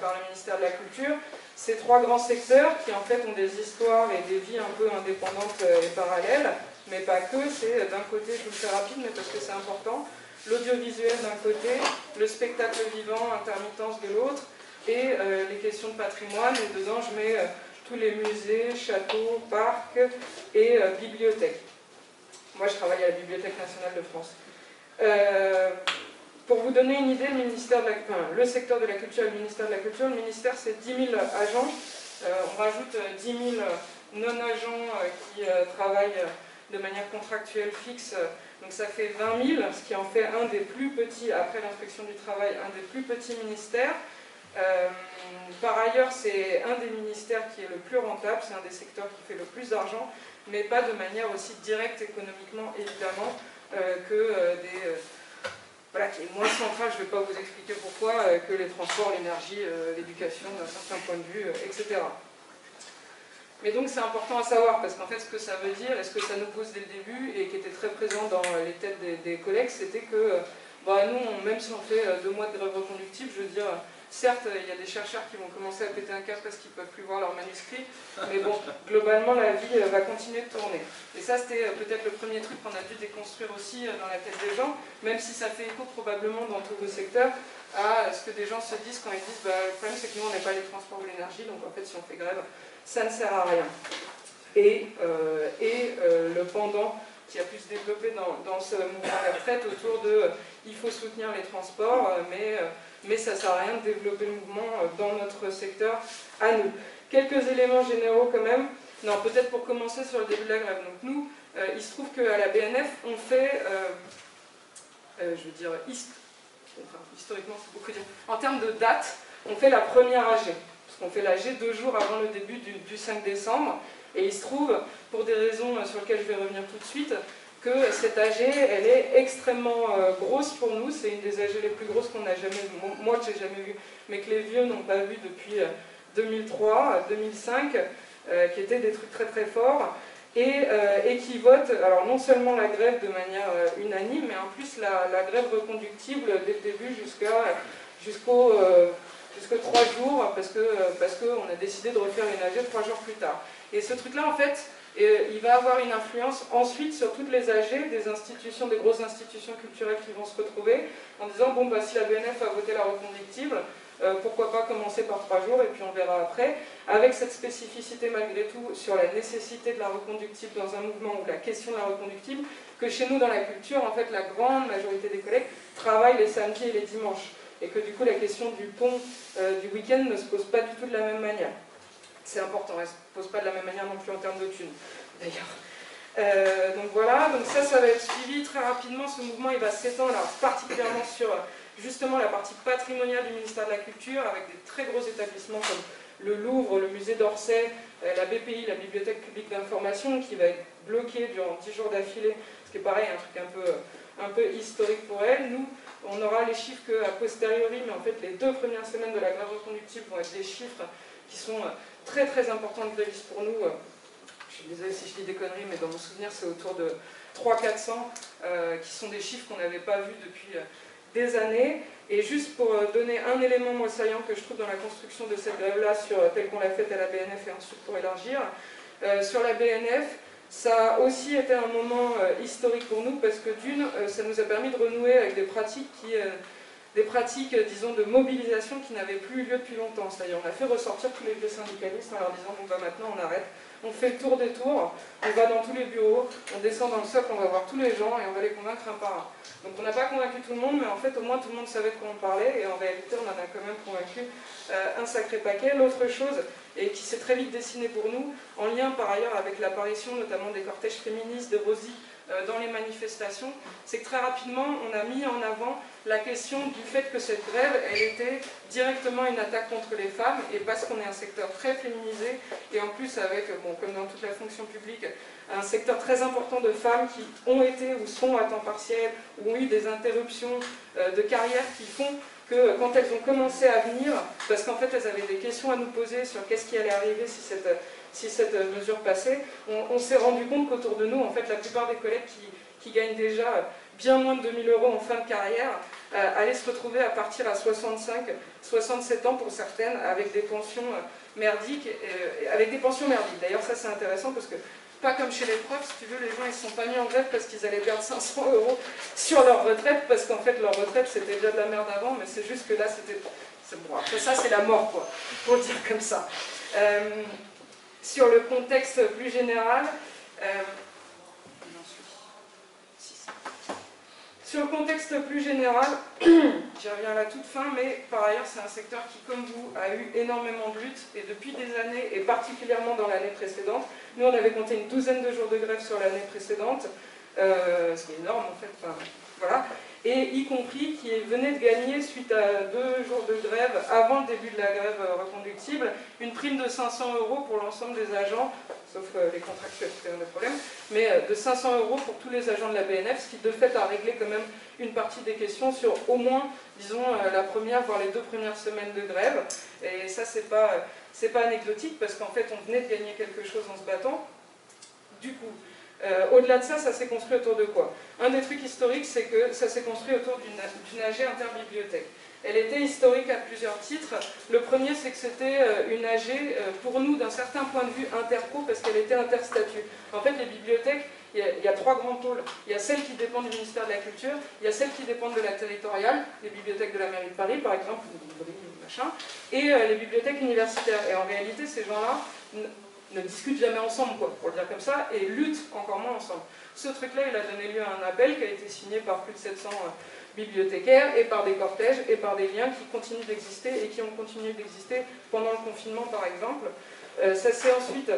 par le ministère de la Culture. Ces trois grands secteurs qui en fait ont des histoires et des vies un peu indépendantes et parallèles, mais pas que, c'est d'un côté, je vous le fais rapide, mais parce que c'est important, l'audiovisuel d'un côté, le spectacle vivant, intermittence de l'autre, et euh, les questions de patrimoine, et dedans je mets euh, tous les musées, châteaux, parcs et euh, bibliothèques. Moi je travaille à la Bibliothèque nationale de France. pour vous donner une idée, le, ministère de la, le secteur de la culture et le ministère de la culture, le ministère c'est 10 000 agents, on rajoute 10 000 non-agents qui travaillent de manière contractuelle fixe Donc ça fait 20 000, ce qui en fait un des plus petits, après l'inspection du travail, un des plus petits ministères. Euh, par ailleurs, c'est un des ministères qui est le plus rentable, c'est un des secteurs qui fait le plus d'argent, mais pas de manière aussi directe économiquement, évidemment, euh, que euh, des... voilà, qui est moins central, je ne vais pas vous expliquer pourquoi, que les transports, l'énergie, l'éducation d'un certain point de vue, etc. Mais donc c'est important à savoir, parce qu'en fait ce que ça veut dire, et ce que ça nous pose dès le début, et qui était très présent dans les têtes des, collègues, c'était que bah, nous, même si on fait deux mois de grève reconductible, je veux dire, Certes, il y a des chercheurs qui vont commencer à péter un câble parce qu'ils ne peuvent plus voir leurs manuscrits, mais bon, globalement, la vie euh, va continuer de tourner. Et ça, c'était euh, peut-être le premier truc qu'on a dû déconstruire aussi euh, dans la tête des gens, même si ça fait écho probablement dans tous vos secteurs à ce que des gens se disent quand ils disent bah, le problème c'est que nous, on n'est pas les transports ou l'énergie, donc en fait, si on fait grève, ça ne sert à rien. Et, et le pendant qui a pu se développer dans, ce mouvement de retraite autour de il faut soutenir les transports, mais mais ça ne sert à rien de développer le mouvement euh, dans notre secteur à nous. Quelques éléments généraux quand même. Non, peut-être pour commencer sur le début de la grève. Donc nous, euh, il se trouve qu'à la BNF, on fait, euh, je veux dire, historiquement c'est beaucoup dire, en termes de date, on fait la première AG. Parce qu'on fait l'AG deux jours avant le début du, du 5 décembre. Et il se trouve, pour des raisons sur lesquelles je vais revenir tout de suite, cette AG, elle est extrêmement euh, grosse pour nous. C'est une des AG les plus grosses qu'on a jamais moi que j'ai jamais vu, mais que les vieux n'ont pas vu depuis 2003, euh, 2005, euh, qui étaient des trucs très très forts. Et, qui votent, alors non seulement la grève de manière unanime, mais en plus la, grève reconductible dès le début jusqu'à jusqu'au jusqu'à trois jours, parce que parce qu'on a décidé de refaire une AG trois jours plus tard. Et ce truc-là, en fait, et il va avoir une influence ensuite sur toutes les AG des institutions, des grosses institutions culturelles qui vont se retrouver en disant bon bah si la BNF a voté la reconductible, euh, pourquoi pas commencer par trois jours et puis on verra après, avec cette spécificité malgré tout sur la nécessité de la reconductible dans un mouvement ou la question de la reconductible, que chez nous dans la culture, en fait la grande majorité des collègues travaillent les samedis et les dimanches, et que du coup la question du pont euh, du week-end ne se pose pas du tout de la même manière. C'est important, elle ne se pose pas de la même manière non plus en termes de thunes, d'ailleurs. Euh, donc voilà, donc ça, ça va être suivi très rapidement. Ce mouvement, il va s'étendre particulièrement sur justement la partie patrimoniale du ministère de la Culture, avec des très gros établissements comme le Louvre, le musée d'Orsay, euh, la BPI, la Bibliothèque publique d'information, qui va être bloquée durant 10 jours d'affilée, ce qui est pareil, un truc un peu, un peu historique pour elle. Nous, on aura les chiffres qu'à posteriori, mais en fait, les deux premières semaines de la grève reconductible vont être des chiffres qui sont très très important de Grévis pour nous. Euh, je suis désolée si je dis des conneries, mais dans mon souvenir, c'est autour de 300-400, euh, qui sont des chiffres qu'on n'avait pas vus depuis euh, des années. Et juste pour donner un élément moins saillant que je trouve dans la construction de cette grève-là, telle qu'on l'a faite à la BNF et ensuite pour élargir, sur la BNF, ça a aussi été un moment historique pour nous parce que d'une, ça nous a permis de renouer avec des pratiques qui des pratiques, disons, de mobilisation qui n'avaient plus eu lieu depuis longtemps. C'est-à-dire, on a fait ressortir tous les vieux syndicalistes en leur disant, bon bah maintenant on arrête, on fait le tour des tours, on va dans tous les bureaux, on descend dans le socle, on va voir tous les gens et on va les convaincre un par un. Donc on n'a pas convaincu tout le monde, mais en fait au moins tout le monde savait de quoi on parlait et en réalité on en a quand même convaincu euh, un sacré paquet. L'autre chose, et qui s'est très vite dessinée pour nous, en lien par ailleurs avec l'apparition notamment des cortèges féministes de Rosie euh, dans les manifestations, c'est que très rapidement, on a mis en avant la question du fait que cette grève, elle était directement une attaque contre les femmes, et parce qu'on est un secteur très féminisé, et en plus avec, bon, comme dans toute la fonction publique, un secteur très important de femmes qui ont été ou sont à temps partiel, ou ont eu des interruptions euh, de carrière qui font que quand elles ont commencé à venir, parce qu'en fait elles avaient des questions à nous poser sur qu'est-ce qui allait arriver si cette si cette mesure passait, on, s'est rendu compte qu'autour de nous, en fait, la plupart des collègues qui, gagnent déjà bien moins de 2000 euros en fin de carrière euh, allaient se retrouver à partir à 65, 67 ans pour certaines, avec des pensions euh, merdiques, euh, avec des pensions merdiques. D'ailleurs, ça c'est intéressant parce que pas comme chez les profs, si tu veux, les gens ils sont pas mis en grève parce qu'ils allaient perdre 500 euros sur leur retraite, parce qu'en fait leur retraite c'était déjà de la merde avant, mais c'est juste que là c'était... Bon, après ça c'est la mort, quoi, pour dire comme ça sur le contexte plus général. Euh, sur le contexte plus général, j'y reviens à la toute fin, mais par ailleurs c'est un secteur qui, comme vous, a eu énormément de luttes, et depuis des années, et particulièrement dans l'année précédente. Nous, on avait compté une douzaine de jours de grève sur l'année précédente. ce qui est énorme en fait. Voilà et y compris qui venait de gagner, suite à deux jours de grève, avant le début de la grève reconductible, une prime de 500 euros pour l'ensemble des agents, sauf euh, les contractuels, c'est un problème, mais euh, de 500 euros pour tous les agents de la BNF, ce qui de fait a réglé quand même une partie des questions sur au moins, disons, euh, la première, voire les deux premières semaines de grève. Et ça, c'est pas, pas anecdotique, parce qu'en fait, on venait de gagner quelque chose en se battant. Du coup, euh, au-delà de ça, ça s'est construit autour de quoi Un des trucs historiques, c'est que ça s'est construit autour d'une AG interbibliothèque. Elle était historique à plusieurs titres. Le premier, c'est que c'était euh, une AG, euh, pour nous, d'un certain point de vue interpro, parce qu'elle était interstatut. En fait, les bibliothèques, il y, a, trois grands pôles. Il y a celles qui dépendent du ministère de la Culture, il y a celles qui dépendent de la territoriale, les bibliothèques de la mairie de Paris, par exemple, machin, et les bibliothèques universitaires. Et en réalité, ces gens-là ne discutent jamais ensemble, quoi, pour le dire comme ça, et luttent encore moins ensemble. Ce truc-là, il a donné lieu à un appel qui a été signé par plus de 700 euh, bibliothécaires, et par des cortèges, et par des liens qui continuent d'exister, et qui ont continué d'exister pendant le confinement, par exemple. Euh, ça s'est ensuite,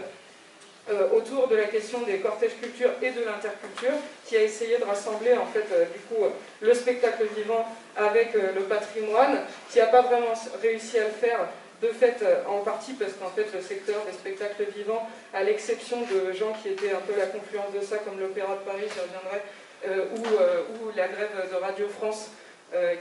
euh, autour de la question des cortèges culture et de l'interculture, qui a essayé de rassembler, en fait, du coup, le spectacle vivant avec le patrimoine, qui n'a pas vraiment réussi à le faire, de fait, euh, en partie parce qu'en fait, le secteur des spectacles vivants, à l'exception de gens qui étaient un peu la confluence de ça, comme l'Opéra de Paris, j'y reviendrai, euh, euh, ou, la grève de Radio France,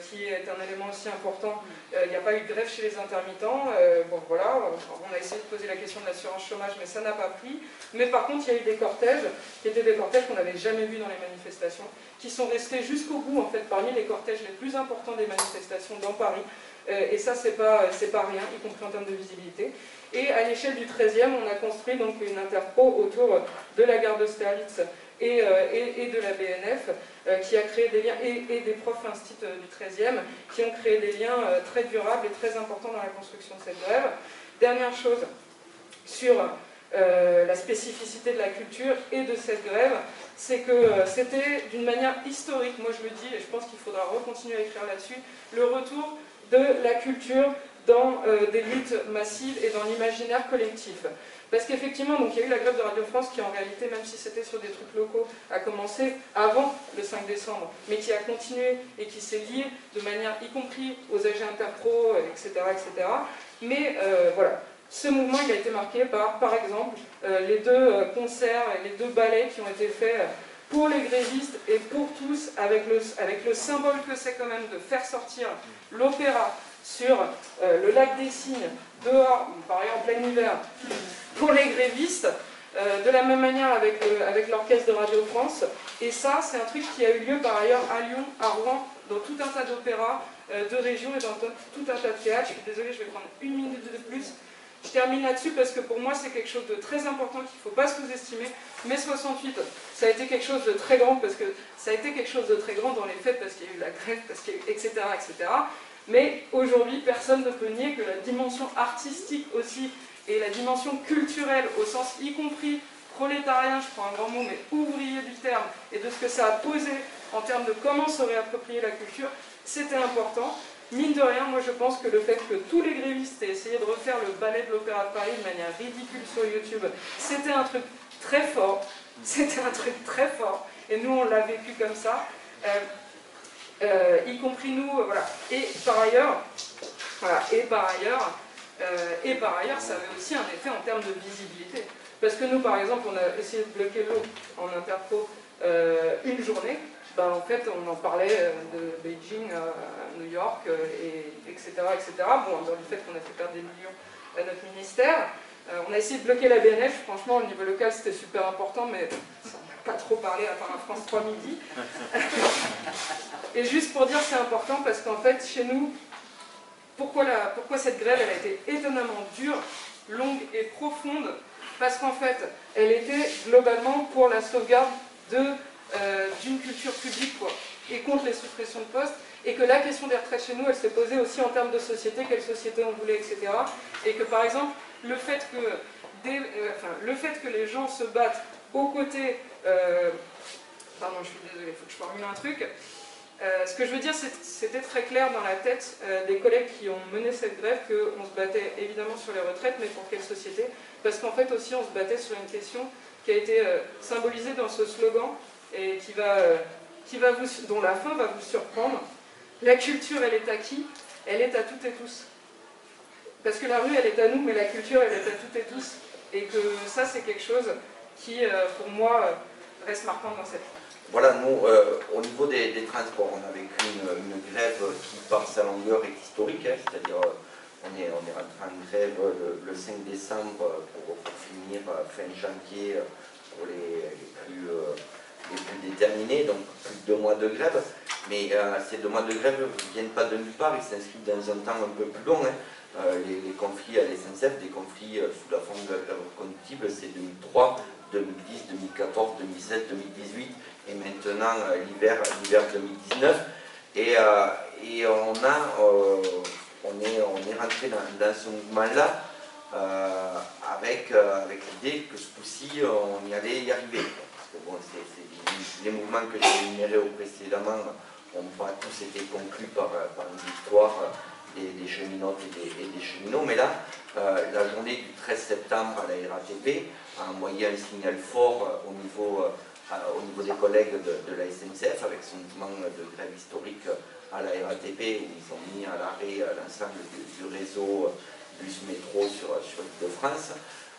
qui est un élément aussi important. Il n'y a pas eu de grève chez les intermittents. bon, voilà, on a essayé de poser la question de l'assurance chômage, mais ça n'a pas pris. Mais par contre, il y a eu des cortèges, qui étaient des cortèges qu'on n'avait jamais vus dans les manifestations, qui sont restés jusqu'au bout, en fait, parmi les cortèges les plus importants des manifestations dans Paris. Euh, et ça, c'est pas, pas rien, y compris en termes de visibilité. Et à l'échelle du 13e, on a construit donc une interpro autour de la gare d'Austerlitz et, euh, et, de la BNF, euh, qui a créé des liens, et, des profs instituts du 13e, qui ont créé des liens très durables et très importants dans la construction de cette grève. Dernière chose sur la spécificité de la culture et de cette grève, c'est que c'était d'une manière historique, moi je le dis, et je pense qu'il faudra recontinuer à écrire là-dessus, le retour de la culture dans euh, des luttes massives et dans l'imaginaire collectif. Parce qu'effectivement, il y a eu la grève de Radio France qui en réalité, même si c'était sur des trucs locaux, a commencé avant le 5 décembre, mais qui a continué et qui s'est lié de manière, y compris aux AG interpro, etc. etc. Mais euh, voilà, ce mouvement il a été marqué par, par exemple, euh, les deux concerts et les deux ballets qui ont été faits pour les grévistes et pour tous, avec le, symbole que c'est quand même de faire sortir l'opéra sur euh, le lac des Cygnes, dehors, par exemple en plein hiver, pour les grévistes, euh, de la même manière avec, avec l'orchestre de Radio France. Et ça, c'est un truc qui a eu lieu par ailleurs à Lyon, à Rouen, dans tout un tas d'opéras euh, de régions et dans tout un tas de théâtres. Désolée, je vais prendre une minute de plus. Je termine là-dessus parce que pour moi c'est quelque chose de très important qu'il ne faut pas sous-estimer. Mai 68, ça a été quelque chose de très grand parce que ça a été quelque chose de très grand dans les faits parce qu'il y a eu la grève, parce qu'il etc., etc. Mais aujourd'hui, personne ne peut nier que la dimension artistique aussi et la dimension culturelle au sens y compris prolétarien, je prends un grand mot, mais ouvrier du terme, et de ce que ça a posé en termes de comment se réapproprier la culture, c'était important. Mine de rien, moi je pense que le fait que tous les grévistes aient essayé de refaire le ballet de l'Opéra de Paris de manière ridicule sur YouTube, c'était un truc très fort, c'était un truc très fort, et nous on l'a vécu comme ça, euh, euh, y compris nous, euh, voilà. Et par ailleurs, voilà, et par ailleurs, et par ailleurs, ça avait aussi un effet en termes de visibilité. Parce que nous, par exemple, on a essayé de bloquer l'eau en interpro une journée, ben, en fait, on en parlait euh, de Beijing à New York, euh, et, etc., etc. Bon, dans le fait qu'on a fait perdre des millions à notre ministère. Euh, on a essayé de bloquer la BNF, franchement, au niveau local, c'était super important, mais ça n'a pas trop parlé à part un France 3 midi. et juste pour dire, c'est important parce qu'en fait, chez nous, pourquoi, la, pourquoi cette grève, elle a été étonnamment dure, longue et profonde? Parce qu'en fait, elle était globalement pour la sauvegarde de euh, d'une culture publique et contre les suppressions de postes, et que la question des retraites chez nous, elle s'est posée aussi en termes de société, quelle société on voulait, etc. Et que par exemple, le fait que, euh, le fait que les gens se battent aux côtés... Euh, pardon, je suis désolée, il faut que je formule un truc. ce que je veux dire, c'était très clair dans la tête des collègues qui ont mené cette grève qu'on se battait évidemment sur les retraites, mais pour quelle société? Parce qu'en fait aussi, on se battait sur une question qui a été symbolisée dans ce slogan et qui va, qui va vous, dont la fin va vous surprendre. La culture, elle est à qui? Elle est à toutes et tous. Parce que la rue, elle est à nous, mais la culture, elle est à toutes et tous. Et que ça, c'est quelque chose qui, pour moi, reste marquant dans cette voilà, nous, euh, au niveau des, transports, on a vécu une, grève qui, par sa longueur, est historique, hein, c'est-à-dire euh, on est, on est rentré en grève le, 5 décembre pour, finir fin janvier pour les, plus, les, déterminés, donc plus de deux mois de grève. Mais euh, ces deux mois de grève ne viennent pas de nulle part, ils s'inscrivent dans un temps un peu plus long. Hein. les, conflits à l'SNCF, des conflits sous la forme de grève conductible, c'est 2003, 2010, 2014, 2017, 2018 et maintenant euh, l'hiver 2019. Et, euh, et on, a, euh, on, est, on est rentré dans, ce mouvement-là avec, avec l'idée que ce coup-ci, on y allait y arriver. Les mouvements que j'ai énumérés précédemment ont pas tous été conclus par, une victoire des, des cheminotes et des, cheminots, mais là, la journée du 13 septembre à la RATP a envoyé un signal fort au niveau au niveau des collègues de, la SNCF avec son mouvement de grève historique à la RATP où ils ont mis à l'arrêt l'ensemble du, réseau bus-métro sur, sur l'île de France.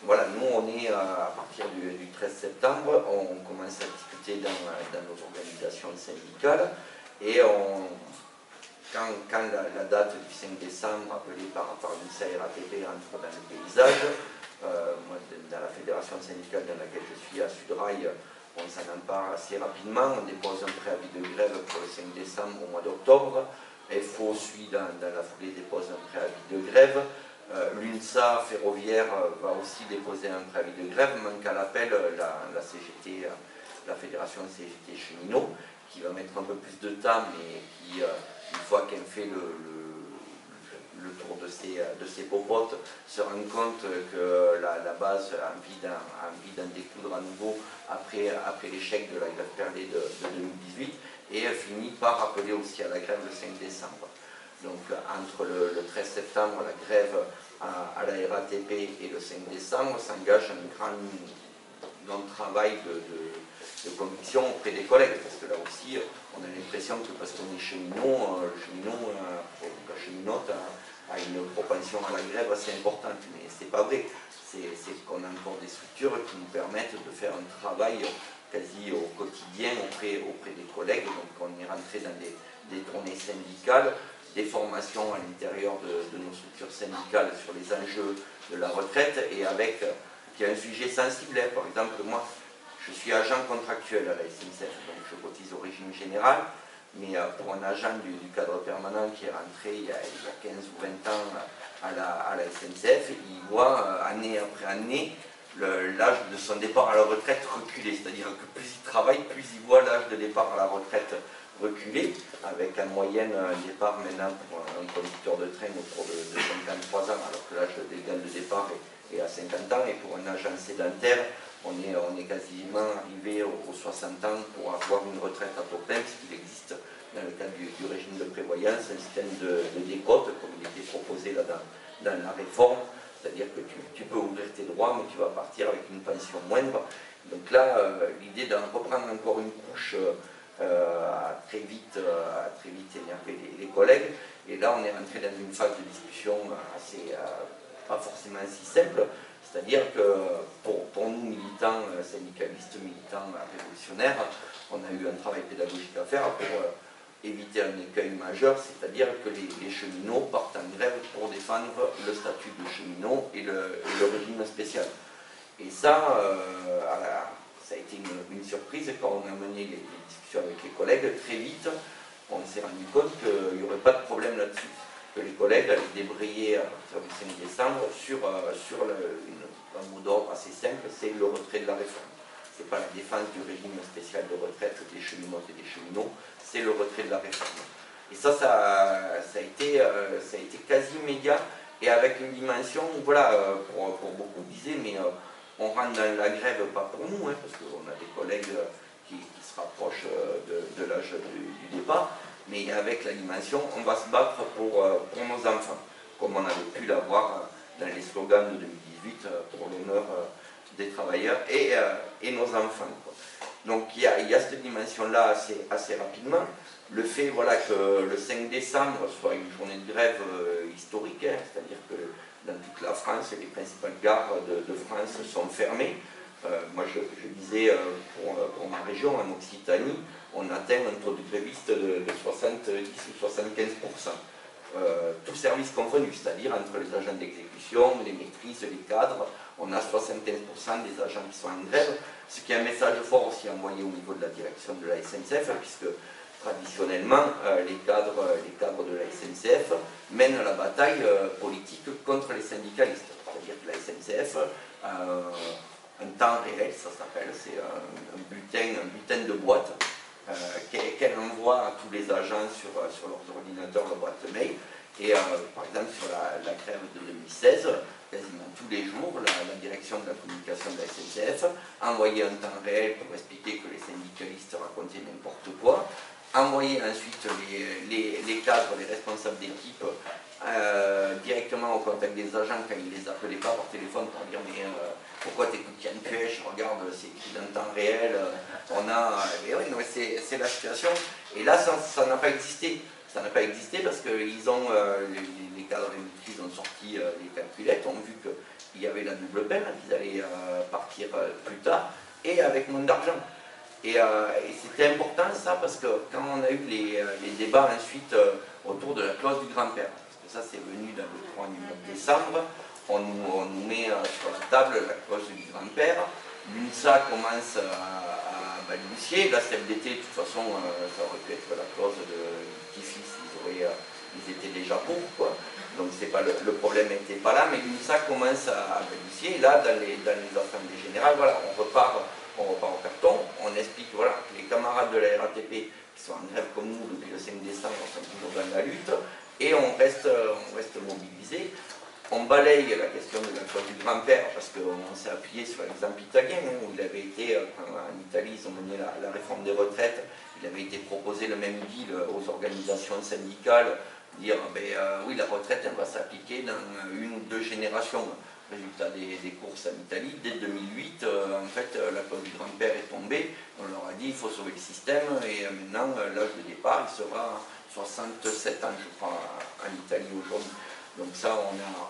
Voilà, nous on est à partir du, 13 septembre, on commence à discuter dans, nos organisations syndicales et on, quand, la, date du 5 décembre appelée par, par RATP entre dans le paysage, euh, moi, dans la fédération syndicale dans laquelle je suis à Sudrail, on s'en empare assez rapidement, on dépose un préavis de grève pour le 5 décembre au mois d'octobre. FO suit dans, la foulée dépose un préavis de grève. Euh, L'UNSA ferroviaire euh, va aussi déposer un préavis de grève, manque à l'appel euh, la, CGT, la Fédération CGT cheminot, qui va mettre un peu plus de temps, mais qui, une fois qu'elle fait le tour de ses, de ses popotes, se rend compte que la, base a envie d'en découdre à nouveau après, après l'échec de la grève perlée de, 2018 et finit par appeler aussi à la grève le 5 décembre. Donc entre le, 13 septembre, la grève à, la RATP et le 5 décembre s'engage un grand travail de, conviction auprès des collègues, parce que là aussi, on a l'impression que parce qu'on est cheminot, le cheminot, la cheminote a une propension à la grève assez importante, mais ce n'est pas vrai. C'est qu'on a encore des structures qui nous permettent de faire un travail quasi au quotidien auprès, auprès des collègues. Donc on est rentré dans des, des tournées syndicales, des formations à l'intérieur de, nos structures syndicales sur les enjeux de la retraite et avec qui est un sujet sensible. Par exemple, moi, je suis agent contractuel à la SNCF, donc je cotise au régime général. Mais euh, pour un agent du, cadre permanent qui est rentré il y, a, 15 ou 20 ans à la, SNCF, il voit euh, année après année l'âge de son départ à la retraite reculer. C'est-à-dire que plus il travaille, plus il voit l'âge de départ à la retraite reculer, avec en moyenne un départ maintenant pour un conducteur de train autour de, 53 ans, alors que l'âge légal de départ est, à 50 ans, et pour un agent sédentaire, on est, on est quasiment arrivé aux, 60 ans pour avoir une retraite à taux plein, puisqu'il existe dans le cadre du, régime de prévoyance un système de, décote, comme il était proposé là dans, dans la réforme, c'est-à-dire que tu, peux ouvrir tes droits, mais tu vas partir avec une pension moindre. Donc là, euh, l'idée d'en reprendre encore une couche euh, a très vite, euh, très vite énervé les, collègues. Et là, on est rentré dans une phase de discussion assez, pas forcément si simple, c'est-à-dire que pour, nous, militants euh, syndicalistes, militants révolutionnaires, on a eu un travail pédagogique à faire pour euh, éviter un écueil majeur, c'est-à-dire que les, cheminots partent en grève pour défendre le statut de cheminot et le, régime spécial. Et ça, euh, ça a été une, surprise quand on a mené les, discussions avec les collègues. Très vite, on s'est rendu compte qu'il n'y aurait pas de problème là-dessus que les collègues allaient débrayer à partir du 5 décembre sur, euh, sur un mot d'ordre assez simple, c'est le retrait de la réforme. Ce n'est pas la défense du régime spécial de retraite des cheminots et des cheminots, c'est le retrait de la réforme. Et ça, ça, a, été, euh, ça a été quasi immédiat et avec une dimension, voilà, euh, pour, beaucoup disaient, mais on rentre dans la grève pas pour nous, hein, parce qu'on a des collègues qui, se rapprochent de, l'âge du, départ, mais avec l'animation, on va se battre pour, euh, pour nos enfants, comme on avait pu l'avoir dans les slogans de 2018 euh, pour l'honneur des travailleurs et, et nos enfants. Donc il y, a, il y a cette dimension-là assez, assez rapidement. Le fait voilà, que le 5 décembre soit une journée de grève historique, hein, c'est-à-dire que dans toute la France, les principales gares de, France sont fermées. moi, je, disais, pour, pour, ma région, en Occitanie, on atteint un taux de grévistes de, 70 ou 75%. Euh, tout service convenu, c'est-à-dire entre les agents d'exécution, les maîtrises, les cadres, on a 75% des agents qui sont en grève, ce qui est un message fort aussi envoyé au niveau de la direction de la SNCF, puisque traditionnellement, euh, les, cadres, les cadres de la SNCF mènent la bataille euh, politique contre les syndicalistes. C'est-à-dire que la SNCF un, temps réel, ça s'appelle, c'est un, butin, un butin de boîte euh, qu'elle envoie à tous les agents sur, euh, sur leurs ordinateurs, leur boîte mail. Et euh, par exemple, sur la, la, grève de 2016, quasiment tous les jours, la, direction de la communication de la SNCF envoyait un temps réel pour expliquer que les syndicalistes racontaient n'importe quoi, envoyait ensuite les, cadres, les responsables d'équipe directement au contact des agents quand ils ne les appelaient pas par téléphone pour dire mais pourquoi t'écoutes Yann Puech, regarde, c'est écrit dans le temps réel, on a... Mais oui, c'est la situation. Et là, ça n'a pas existé. Ça n'a pas existé parce que ils ont, euh, les, cadres des ont sorti euh, les calculettes, ont vu qu'il y avait la double peine, qu'ils allaient euh, partir plus tard, et avec moins d'argent. Et, c'était important ça parce que quand on a eu les, débats ensuite autour de la clause du grand-père, parce que ça c'est venu dans le 3 décembre, on nous, met sur la table la clause du grand-père. L'UNSA commence à, balbutier. La CFDT, de toute façon, euh, ça aurait pu être la clause de petit-fils, ils, euh, ils étaient déjà pour. Quoi. Donc pas le, problème n'était pas là, mais l'UNSA commence à, balbutier. là, dans les, dans les assemblées générales, voilà, on on repart au carton. On explique voilà, les camarades de la RATP qui sont en grève comme nous depuis le 5 décembre sont toujours dans la lutte et on reste, on reste mobilisés on balaye la question de l'emploi du grand-père parce qu'on s'est appuyé sur l'exemple italien hein, où il avait été, euh, en Italie ils ont mené la, réforme des retraites, il avait été proposé le même deal aux organisations syndicales, dire ben, euh, oui la retraite va s'appliquer dans une ou deux générations. Résultat des, courses en Italie, dès 2008, euh, en fait la clause du grand-père est tombée, on leur a dit il faut sauver le système. Et maintenant l'âge de départ il sera 67 ans je crois en Italie aujourd'hui. Donc ça,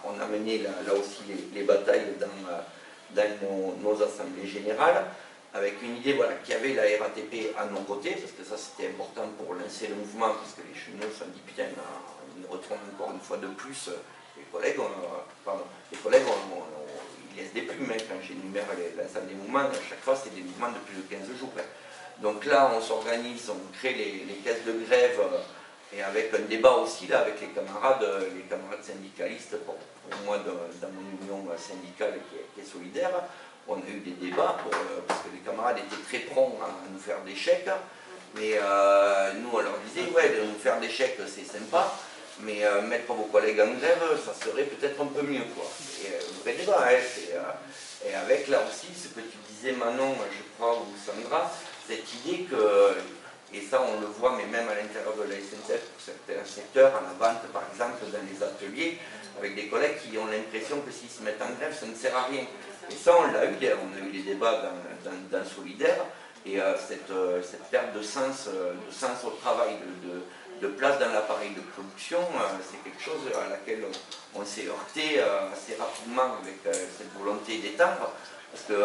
on a, mené là, aussi les, batailles dans, nos, assemblées générales, avec une idée voilà, qu'il y avait la RATP à nos côtés, parce que ça c'était important pour lancer le mouvement, parce que les cheminots sont dit, putain, ils retrouvent encore une fois de plus, les collègues, pardon, les collègues, ils laissent des plumes, hein, quand j'énumère l'ensemble des mouvements, à chaque fois c'est des mouvements de plus de 15 jours. Hein. Donc là, on s'organise, on crée les, caisses de grève, et avec un débat aussi là, avec les camarades, euh, les camarades syndicalistes, pour, moi dans, mon union syndicale qui est, solidaire, on a eu des débats euh, parce que les camarades étaient très prompts à nous faire des chèques, mais euh, nous on leur disait ouais de nous faire des chèques c'est sympa, mais mettre vos collègues en grève ça serait peut-être un peu mieux quoi. Et vrai débat, hein, et avec là aussi ce que tu disais Manon, je crois, ou Sandra, cette idée que et ça, on le voit, mais même à l'intérieur de la SNCF, pour certains secteurs, à la vente, par exemple, dans les ateliers, avec des collègues qui ont l'impression que s'ils se mettent en grève, ça ne sert à rien. Et ça, on l'a eu, on a eu des débats dans, Solidaire, et euh, euh, cette, perte de sens, euh, de sens au travail, de, place dans l'appareil de production, c'est quelque chose à laquelle on, s'est heurté assez rapidement avec cette volonté d'étendre, parce que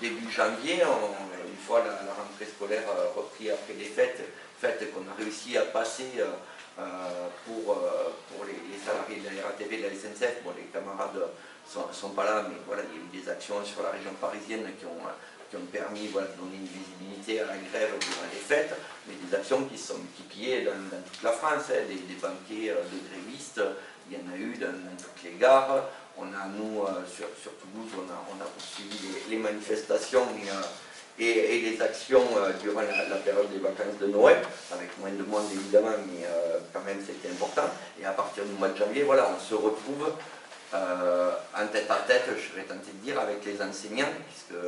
début janvier, on, fois la, rentrée scolaire euh, repris après les fêtes, fêtes qu'on a réussi à passer euh, euh, pour, pour les, salariés de la RATP, de la SNCF. Bon, les camarades ne sont, pas là, mais voilà, il y a eu des actions sur la région parisienne qui ont, qui ont permis voilà, de donner une visibilité à la grève durant les fêtes, mais des actions qui sont multipliées dans, toute la France, hein, des, banquets de grévistes, il y en a eu dans, toutes les gares. On a, nous, sur, Toulouse, on a, on a poursuivi les, manifestations et, les actions euh, durant la, période des vacances de Noël, avec moins de monde évidemment, mais euh, quand même c'était important. Et à partir du mois de janvier, voilà, on se retrouve euh, en tête à tête, je serais tenté de dire, avec les enseignants, puisque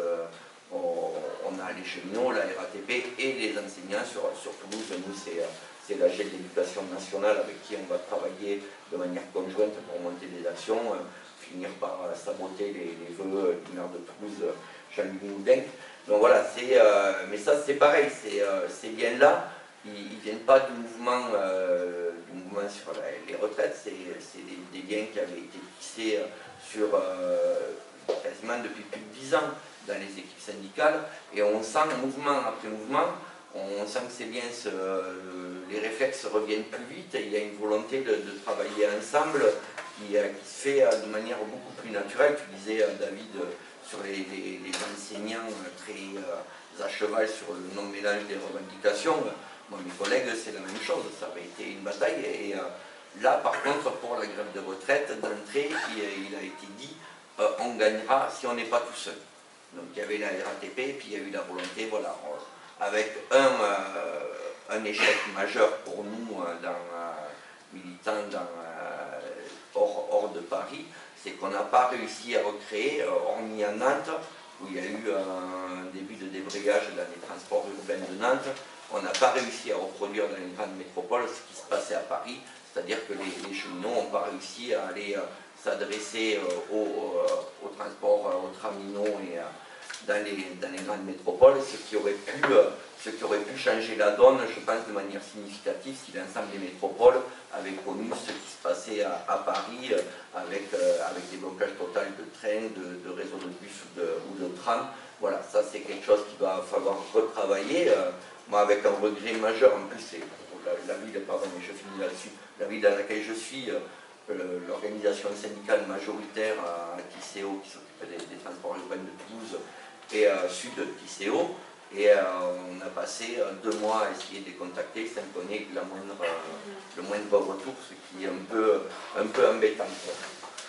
on, a les cheminots, la RATP et les enseignants sur, Toulouse. Nous, c'est l'AG de l'éducation nationale avec qui on va travailler de manière conjointe pour monter des actions, finir par saboter les, les vœux du maire de Toulouse, Jean-Louis Moudin. Donc voilà, mais ça c'est pareil, ces biens-là, ils ne viennent pas du mouvement, sur les retraites, c'est des, des, biens qui avaient été fixés sur quasiment depuis plus de 10 ans dans les équipes syndicales, et on sent mouvement après mouvement, on sent que c'est bien, les réflexes reviennent plus vite, il y a une volonté de, travailler ensemble qui, euh, se fait euh, de manière beaucoup plus naturelle. Tu disais, euh, David, sur les, enseignants très à cheval sur le non-mélange des revendications. Moi, mes collègues, c'est la même chose, ça avait été une bataille, et là, par contre, pour la grève de retraite, d'entrée, il, a été dit, on gagnera si on n'est pas tout seul. Donc il y avait la RATP, puis il y a eu la volonté, voilà, avec un, euh, un échec majeur pour nous, euh, dans, euh, militants dans, hors, de Paris, c'est qu'on n'a pas réussi à recréer, hormis à Nantes, où il y a eu un début de débrayage dans les transports urbains de Nantes, on n'a pas réussi à reproduire dans les grandes métropoles ce qui se passait à Paris, c'est-à-dire que les, cheminots n'ont pas réussi à aller s'adresser aux, au transports, aux traminots et dans les, grandes métropoles, ce qui, aurait pu, euh, ce qui aurait pu changer la donne, je pense, de manière significative si l'ensemble des métropoles avaient connu ce qui se passait à, Paris, euh, avec, euh, avec des blocages totaux de trains, de, réseaux de bus ou de, trams. Voilà, ça c'est quelque chose qu'il va falloir retravailler. moi, avec un regret majeur, en plus, c'est la, ville, pardon, mais je finis là-dessus, la ville dans laquelle je suis, l'organisation syndicale majoritaire à Tisséo, qui s'occupe des, transports urbains de Toulouse, et euh, sud de Tisséo. Et euh, on a passé euh, deux mois à essayer de les contacter sans connaître la moindre, le moindre retour, ce qui est un peu, un peu embêtant.